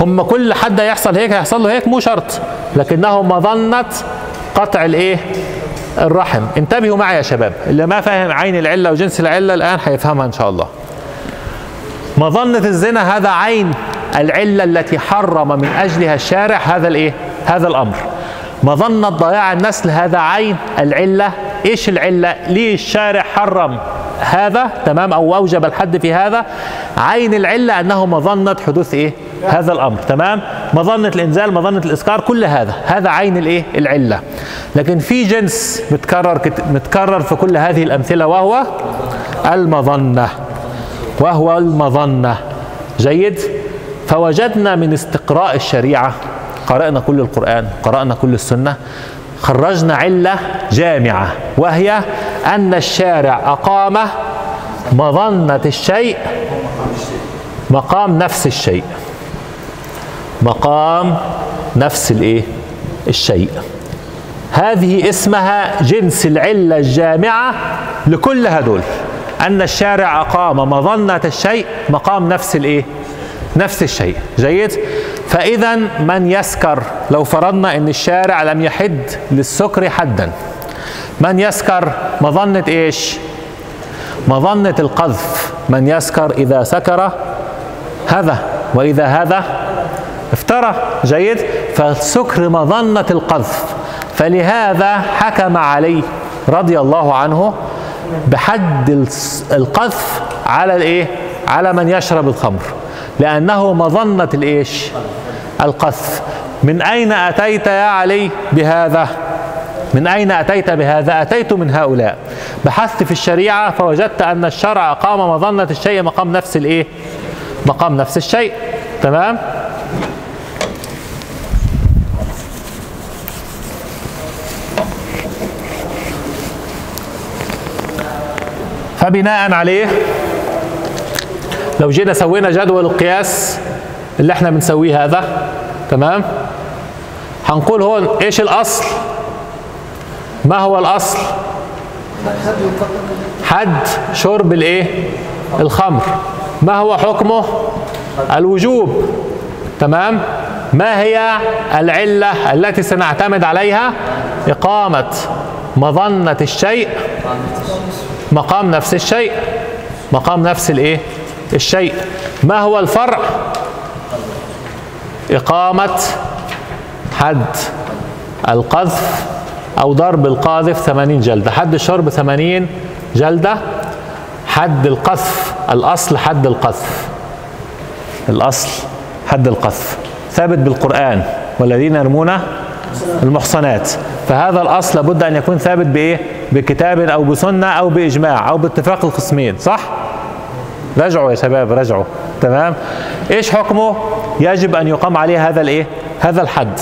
هم كل حد يحصل هيك هيحصل له هيك مو شرط لكنه مظنة قطع الإيه؟ الرحم. انتبهوا معي يا شباب. اللي ما فاهم عين العلة وجنس العلة الآن هيفهمها إن شاء الله. مظنه الزنا هذا عين العلة التي حرم من أجلها الشارع هذا الإيه؟ هذا الأمر. مظنه ضياع النسل هذا عين العلة؟ إيش العلة؟ ليه الشارع حرم؟ هذا تمام؟ أو أوجب الحد في هذا عين العلة أنه مظنة حدوث إيه؟ هذا الأمر تمام؟ مظنة الإنزال مظنة الإسكار كل هذا. هذا عين الإيه؟ العلة. لكن في جنس متكرر. متكرر في كل هذه الأمثلة وهو المظنة. وهو المظنة. جيد؟ فوجدنا من استقراء الشريعة قرأنا كل القرآن قرأنا كل السنة خرجنا علة جامعة وهي أن الشارع اقام مظنة الشيء مقام نفس الشيء. مقام نفس الإيه؟ الشيء. هذه اسمها جنس العلة الجامعة لكل هدول أن الشارع أقام مظنة الشيء مقام نفس الإيه؟ نفس الشيء. جيد؟ فاذا من يسكر؟ لو فرضنا إن الشارع لم يحد للسكر حدا. من يسكر مظنة إيش؟ مظنة القذف. من يسكر إذا سكر هذا وإذا هذا افترى. جيد؟ فالسكر مظنة القذف. فلهذا حكم علي رضي الله عنه بحد القذف على الإيه؟ على من يشرب الخمر. لأنه مظنة الإيش؟ القذف. من أين أتيت يا علي بهذا؟ من أين أتيت بهذا؟ أتيت من هؤلاء. بحثت في الشريعة فوجدت أن الشرع اقام مظنه الشيء مقام نفس الإيه؟ مقام نفس الشيء. تمام؟ فبناء عليه لو جينا سوينا جدول القياس اللي إحنا بنسويه هذا تمام؟ هنقول هون إيش الأصل؟ ما هو الأصل؟ حد شرب الإيه؟ الخمر. ما هو حكمه؟ الوجوب. تمام؟ ما هي العلة التي سنعتمد عليها؟ إقامة. مظنة الشيء. مقام نفس الشيء. مقام نفس الإيه؟ الشيء. ما هو الفرع؟ إقامة. حد. القذف. أو ضرب القاذف 80 جلدة. حد الشرب 80 جلدة. حد القذف الأصل حد القذف. الأصل حد القذف. ثابت بالقرآن. والذين يرمون المحصنات. فهذا الأصل لابد أن يكون ثابت بإيه؟ بكتاب أو بسنة أو بإجماع أو باتفاق الخصمين صح؟ رجعوا يا شباب رجعوا. تمام؟ إيش حكمه؟ يجب أن يقام عليه هذا الإيه؟ هذا الحد.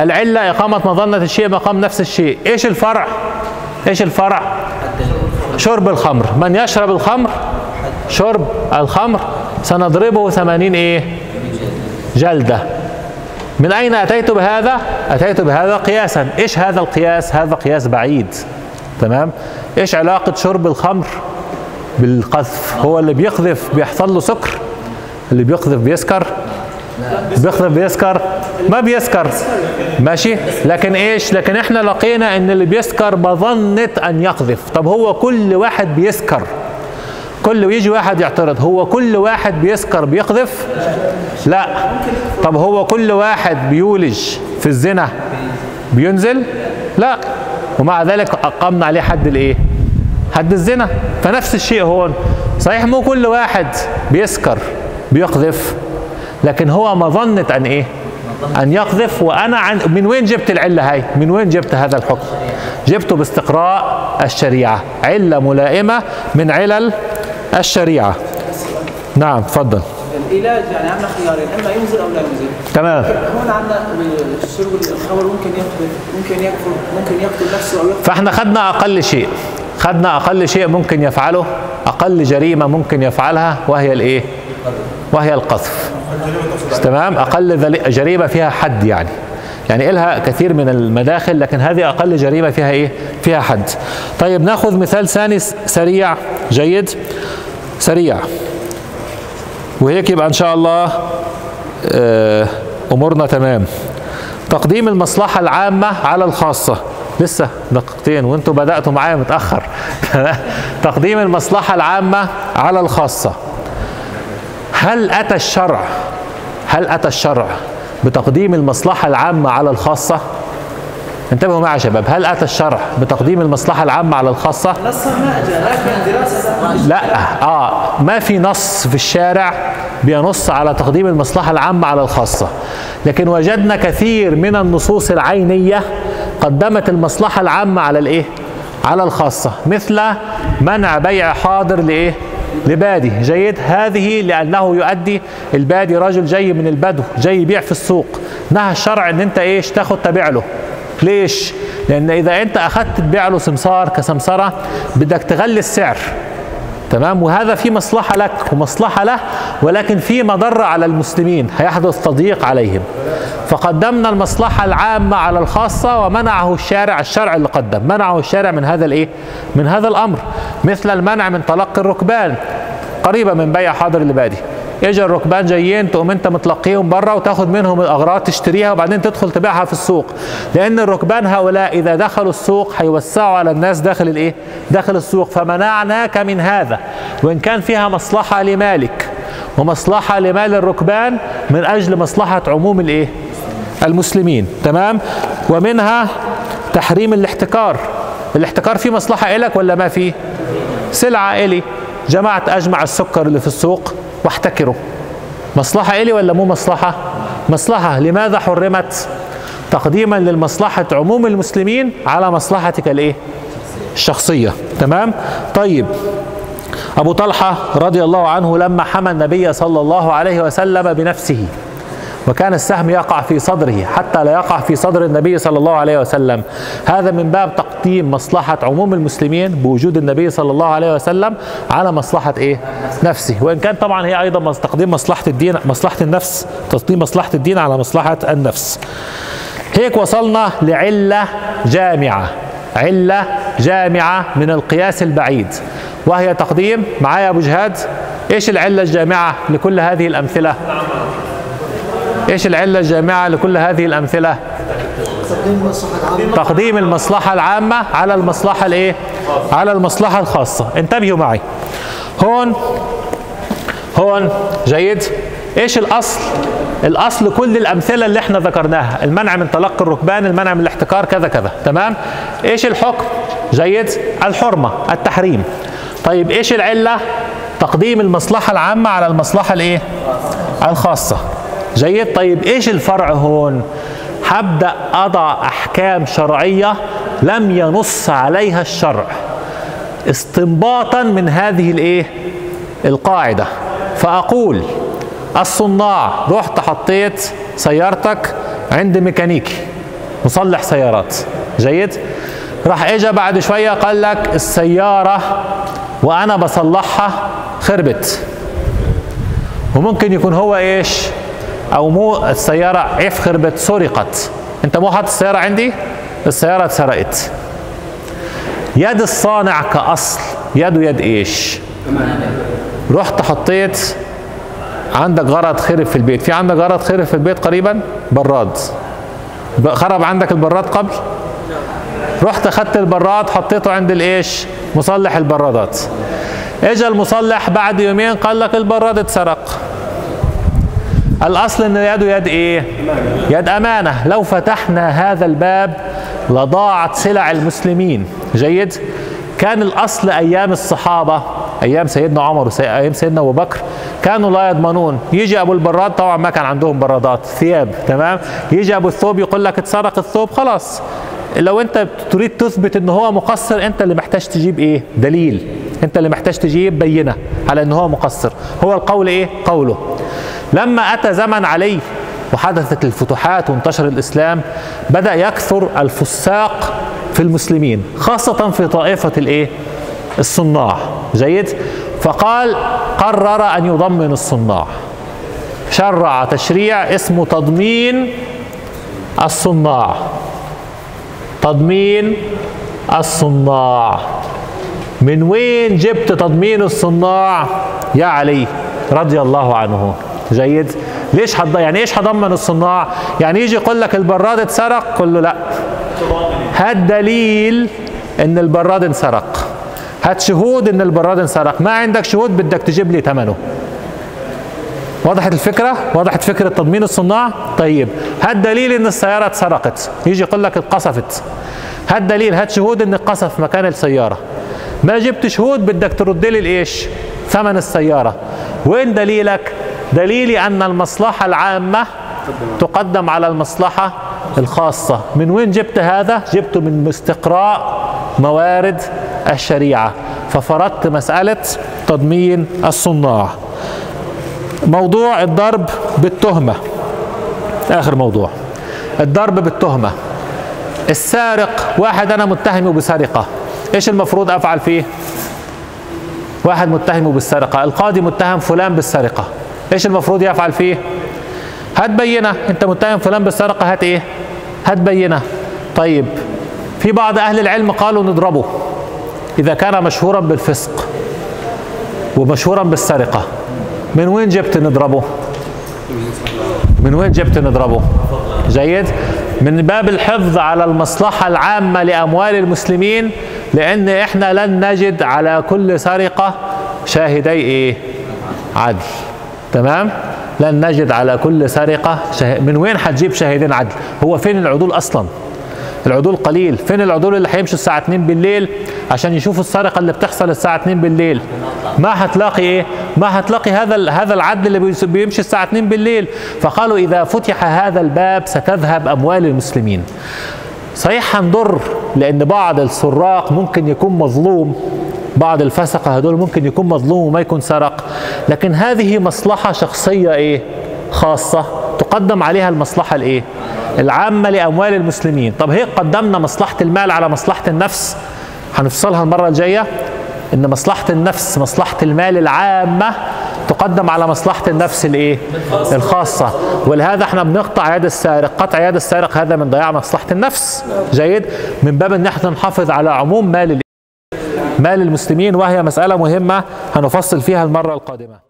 العلة إقامة مظنة الشيء مقام نفس الشيء. إيش الفرع؟ إيش الفرع؟ شرب الخمر. من يشرب الخمر؟ شرب الخمر. سنضربه ثمانين إيه؟ جلدة. من أين أتيت بهذا؟ أتيت بهذا قياسا. إيش هذا القياس؟ هذا قياس بعيد. تمام؟ إيش علاقة شرب الخمر بالقذف؟ هو اللي بيقذف بيحصل له سكر. اللي بيقذف بيسكر. بيقذف بيسكر؟ ما بيسكر. ماشي؟ لكن إيش؟ لكن إحنا لقينا إن اللي بيسكر بظنة أن يقذف. طب هو كل واحد بيسكر. كل يجي واحد يعترض. هو كل واحد بيسكر بيقذف؟ لا. طب هو كل واحد بيولج في الزنا بينزل؟ لا. ومع ذلك أقمنا عليه حد الإيه؟ حد الزنا. فنفس الشيء هون. صحيح مو كل واحد بيسكر بيقذف. لكن هو مظنة أن إيه؟ أن يقذف وأنا عن من وين جبت العلة هاي؟ من وين جبت هذا الحكم؟ جبته باستقراء الشريعة علة ملائمة من علل الشريعة. نعم تفضل. العلاج يعني عندنا خيارين إما ينزل أو لا ينزل. تمام. هون عندنا شرب الخمر ممكن يقتل ممكن يكفر ممكن يقتل نفسه أو يقتل فإحنا خدنا أقل شيء. خدنا أقل شيء ممكن يفعله أقل جريمة ممكن يفعلها وهي الإيه؟ وهي القذف. تمام؟ أقل جريمة فيها حد يعني. يعني إلها كثير من المداخل لكن هذه أقل جريمة فيها إيه؟ فيها حد. طيب نأخذ مثال ثاني سريع. جيد؟ سريع. وهيك يبقى إن شاء الله آه، أمورنا تمام. تقديم المصلحة العامة على الخاصة. لسه دقيقتين وأنتم بدأتوا معايا متأخر. تقديم المصلحة العامة على الخاصة. هل أتى الشرع؟ هل أتى الشرع بتقديم المصلحة العامة على الخاصة؟ انتبهوا معي يا شباب هل أتى الشرع بتقديم المصلحة العامة على الخاصة؟ ما دراسه لا آه ما في نص في الشارع بينص على تقديم المصلحة العامة على الخاصة. لكن وجدنا كثير من النصوص العينية قدمت المصلحة العامة على الإيه؟ على الخاصة مثل منع بيع حاضر لإيه؟ لبادي. جيد. هذه لأنه يؤدي البادي رجل جاي من البدو جاي يبيع في السوق. نهى الشرع إن أنت إيش؟ تاخد تبيع له. ليش؟ لأن إذا أنت أخذت تبيع له سمسار كسمسرة بدك تغلي السعر. تمام؟ وهذا في مصلحة لك ومصلحة له ولكن في مضرة على المسلمين هيحدث تضييق عليهم. فقدمنا المصلحة العامة على الخاصة ومنعه الشارع الشرع اللي قدم. منعه الشارع من هذا الإيه؟ من هذا الأمر. مثل المنع من تلقي الركبان قريبة من بيع حاضر لبادي. اجى الركبان جايين تقوم انت متلقيهم بره وتاخد منهم الأغراض تشتريها وبعدين تدخل تبيعها في السوق. لأن الركبان هؤلاء إذا دخلوا السوق هيوسعوا على الناس داخل الإيه؟ داخل السوق. فمنعناك من هذا. وإن كان فيها مصلحة لمالك. ومصلحة لمال الركبان من أجل مصلحة عموم الإيه؟ المسلمين. تمام؟ ومنها تحريم الاحتكار. الاحتكار فيه مصلحة لك ولا ما فيه سلعة إلي. جمعت أجمع السكر اللي في السوق. واحتكره مصلحة إلي ولا مو مصلحة؟ مصلحة. لماذا حرمت تقديما للمصلحة عموم المسلمين على مصلحتك الإيه؟ الشخصية. تمام؟ طيب. أبو طلحة رضي الله عنه لما حمى النبي صلى الله عليه وسلم بنفسه. وكان السهم يقع في صدره حتى لا يقع في صدر النبي صلى الله عليه وسلم. هذا من باب تقديم مصلحة عموم المسلمين بوجود النبي صلى الله عليه وسلم على مصلحة إيه؟ نفسه. وإن كان طبعا هي أيضا تقديم مصلحة الدين مصلحة النفس تقديم مصلحة الدين على مصلحة النفس. هيك وصلنا لعلة جامعة. علة جامعة من القياس البعيد. وهي تقديم معايا أبو جهاد إيش العلة الجامعة لكل هذه الأمثلة؟ إيش العلة الجامعة لكل هذه الأمثلة؟ تقديم المصلحة العامة على المصلحة الإيه؟ على المصلحة الخاصة. انتبهوا معي. هون هون جيد. إيش الأصل؟ الأصل كل الأمثلة اللي إحنا ذكرناها. المنع من تلقي الركبان المنع من الاحتكار كذا كذا. تمام؟ إيش الحكم؟ جيد. الحرمة التحريم. طيب إيش العلة؟ تقديم المصلحة العامة على المصلحة الإيه؟ الخاصة. جيد. طيب إيش الفرع هون؟ هبدا أضع أحكام شرعية لم ينص عليها الشرع استنباطا من هذه الإيه؟ القاعدة. فأقول الصناع رحت حطيت سيارتك عند ميكانيكي مصلح سيارات. جيد؟ راح اجى بعد شوية قال لك السيارة وأنا بصلحها خربت. وممكن يكون هو إيش؟ أو مو السيارة عف خربت سرقت. أنت مو حاطط السيارة عندي؟ السيارة اتسرقت. يد الصانع كأصل. يده يد إيش؟ رحت حطيت عندك غرض خرب في البيت. في عندك غرض خرب في البيت قريبا؟ براد. خرب عندك البراد قبل؟ رحت اخدت البراد حطيته عند الإيش؟ مصلح البرادات. اجى المصلح بعد يومين قال لك البراد اتسرق. الأصل ان يده يد إيه؟ يد أمانة. لو فتحنا هذا الباب لضاعت سلع المسلمين. جيد؟ كان الأصل أيام الصحابة أيام سيدنا عمر وايام سيدنا أبو بكر كانوا لا يضمنون. يجي أبو البراد طبعا ما كان عندهم برادات ثياب تمام؟ يجي أبو الثوب يقول لك اتسرق الثوب خلاص. لو أنت تريد تثبت ان هو مقصر أنت اللي محتاج تجيب إيه؟ دليل. أنت اللي محتاج تجيب بينة على ان هو مقصر. هو القول إيه؟ قوله. لما أتى زمن علي وحدثت الفتوحات وانتشر الإسلام بدأ يكثر الفساق في المسلمين خاصة في طائفة الإيه؟ الصناع. جيد؟ فقال قرر أن يضمن الصناع. شرع تشريع اسمه تضمين الصناع. تضمين الصناع. من وين جبت تضمين الصناع؟ يا علي رضي الله عنه. جيد. ليش حض... يعني إيش هضمن الصناع؟ يعني يجي يقول لك البراد اتسرق قل له لا. هات دليل إن البراد انسرق. هات شهود إن البراد انسرق. ما عندك شهود بدك تجيب لي ثمنه وضحت الفكرة؟ وضحت فكرة تضمين الصناع؟ طيب. هات دليل إن السيارة اتسرقت. يجي يقول لك اتقصفت. هات دليل هات شهود إن اتقصف مكان السيارة. ما جبت شهود بدك ترد لي الايش؟ ثمن السيارة. وين دليلك؟ دليلي أن المصلحة العامة تقدم على المصلحة الخاصة. من وين جبت هذا؟ جبته من استقراء موارد الشريعة. ففرضت مسألة تضمين الصناع. موضوع الضرب بالتهمة. آخر موضوع. الضرب بالتهمة. السارق واحد أنا متهمه بسرقة. إيش المفروض أفعل فيه؟ واحد متهمه بالسرقة. القاضي متهم فلان بالسرقة. إيش المفروض يفعل فيه؟ هات بينة. أنت متهم فلان بالسرقة هات إيه؟ هات بينة. طيب في بعض أهل العلم قالوا نضربه إذا كان مشهورا بالفسق ومشهورا بالسرقة. من وين جبت نضربه؟ من وين جبت نضربه؟ جيد. من باب الحفظ على المصلحة العامة لأموال المسلمين لأن إحنا لن نجد على كل سرقة شاهدي إيه؟ عدل. تمام؟ لن نجد على كل سرقة شاه... من وين حتجيب شاهدين عدل؟ هو فين العدول أصلا؟ العدول قليل. فين العدول اللي هيمشوا الساعة 2 بالليل عشان يشوفوا السرقة اللي بتحصل الساعة 2 بالليل؟ ما هتلاقي إيه؟ ما هتلاقي هذا هذا العدل اللي بيمشي الساعة 2 بالليل. فقالوا إذا فتح هذا الباب ستذهب أموال المسلمين. صحيح هنضر لأن بعض السراق ممكن يكون مظلوم. بعض الفسقة هدول ممكن يكون مظلوم وما يكون سرق. لكن هذه مصلحة شخصية إيه؟ خاصة. تقدم عليها المصلحة الإيه؟ العامة لأموال المسلمين. طب هيك قدمنا مصلحة المال على مصلحة النفس. هنفصلها المرة الجاية. إن مصلحة النفس مصلحة المال العامة تقدم على مصلحة النفس الإيه؟ الخاصة. ولهذا إحنا بنقطع يد السارق. قطع يد السارق هذا من ضياع مصلحة النفس. جيد؟ من باب إن إحنا نحافظ على عموم مال ال- مال المسلمين وهي مسألة مهمة هنفصل فيها المرة القادمة.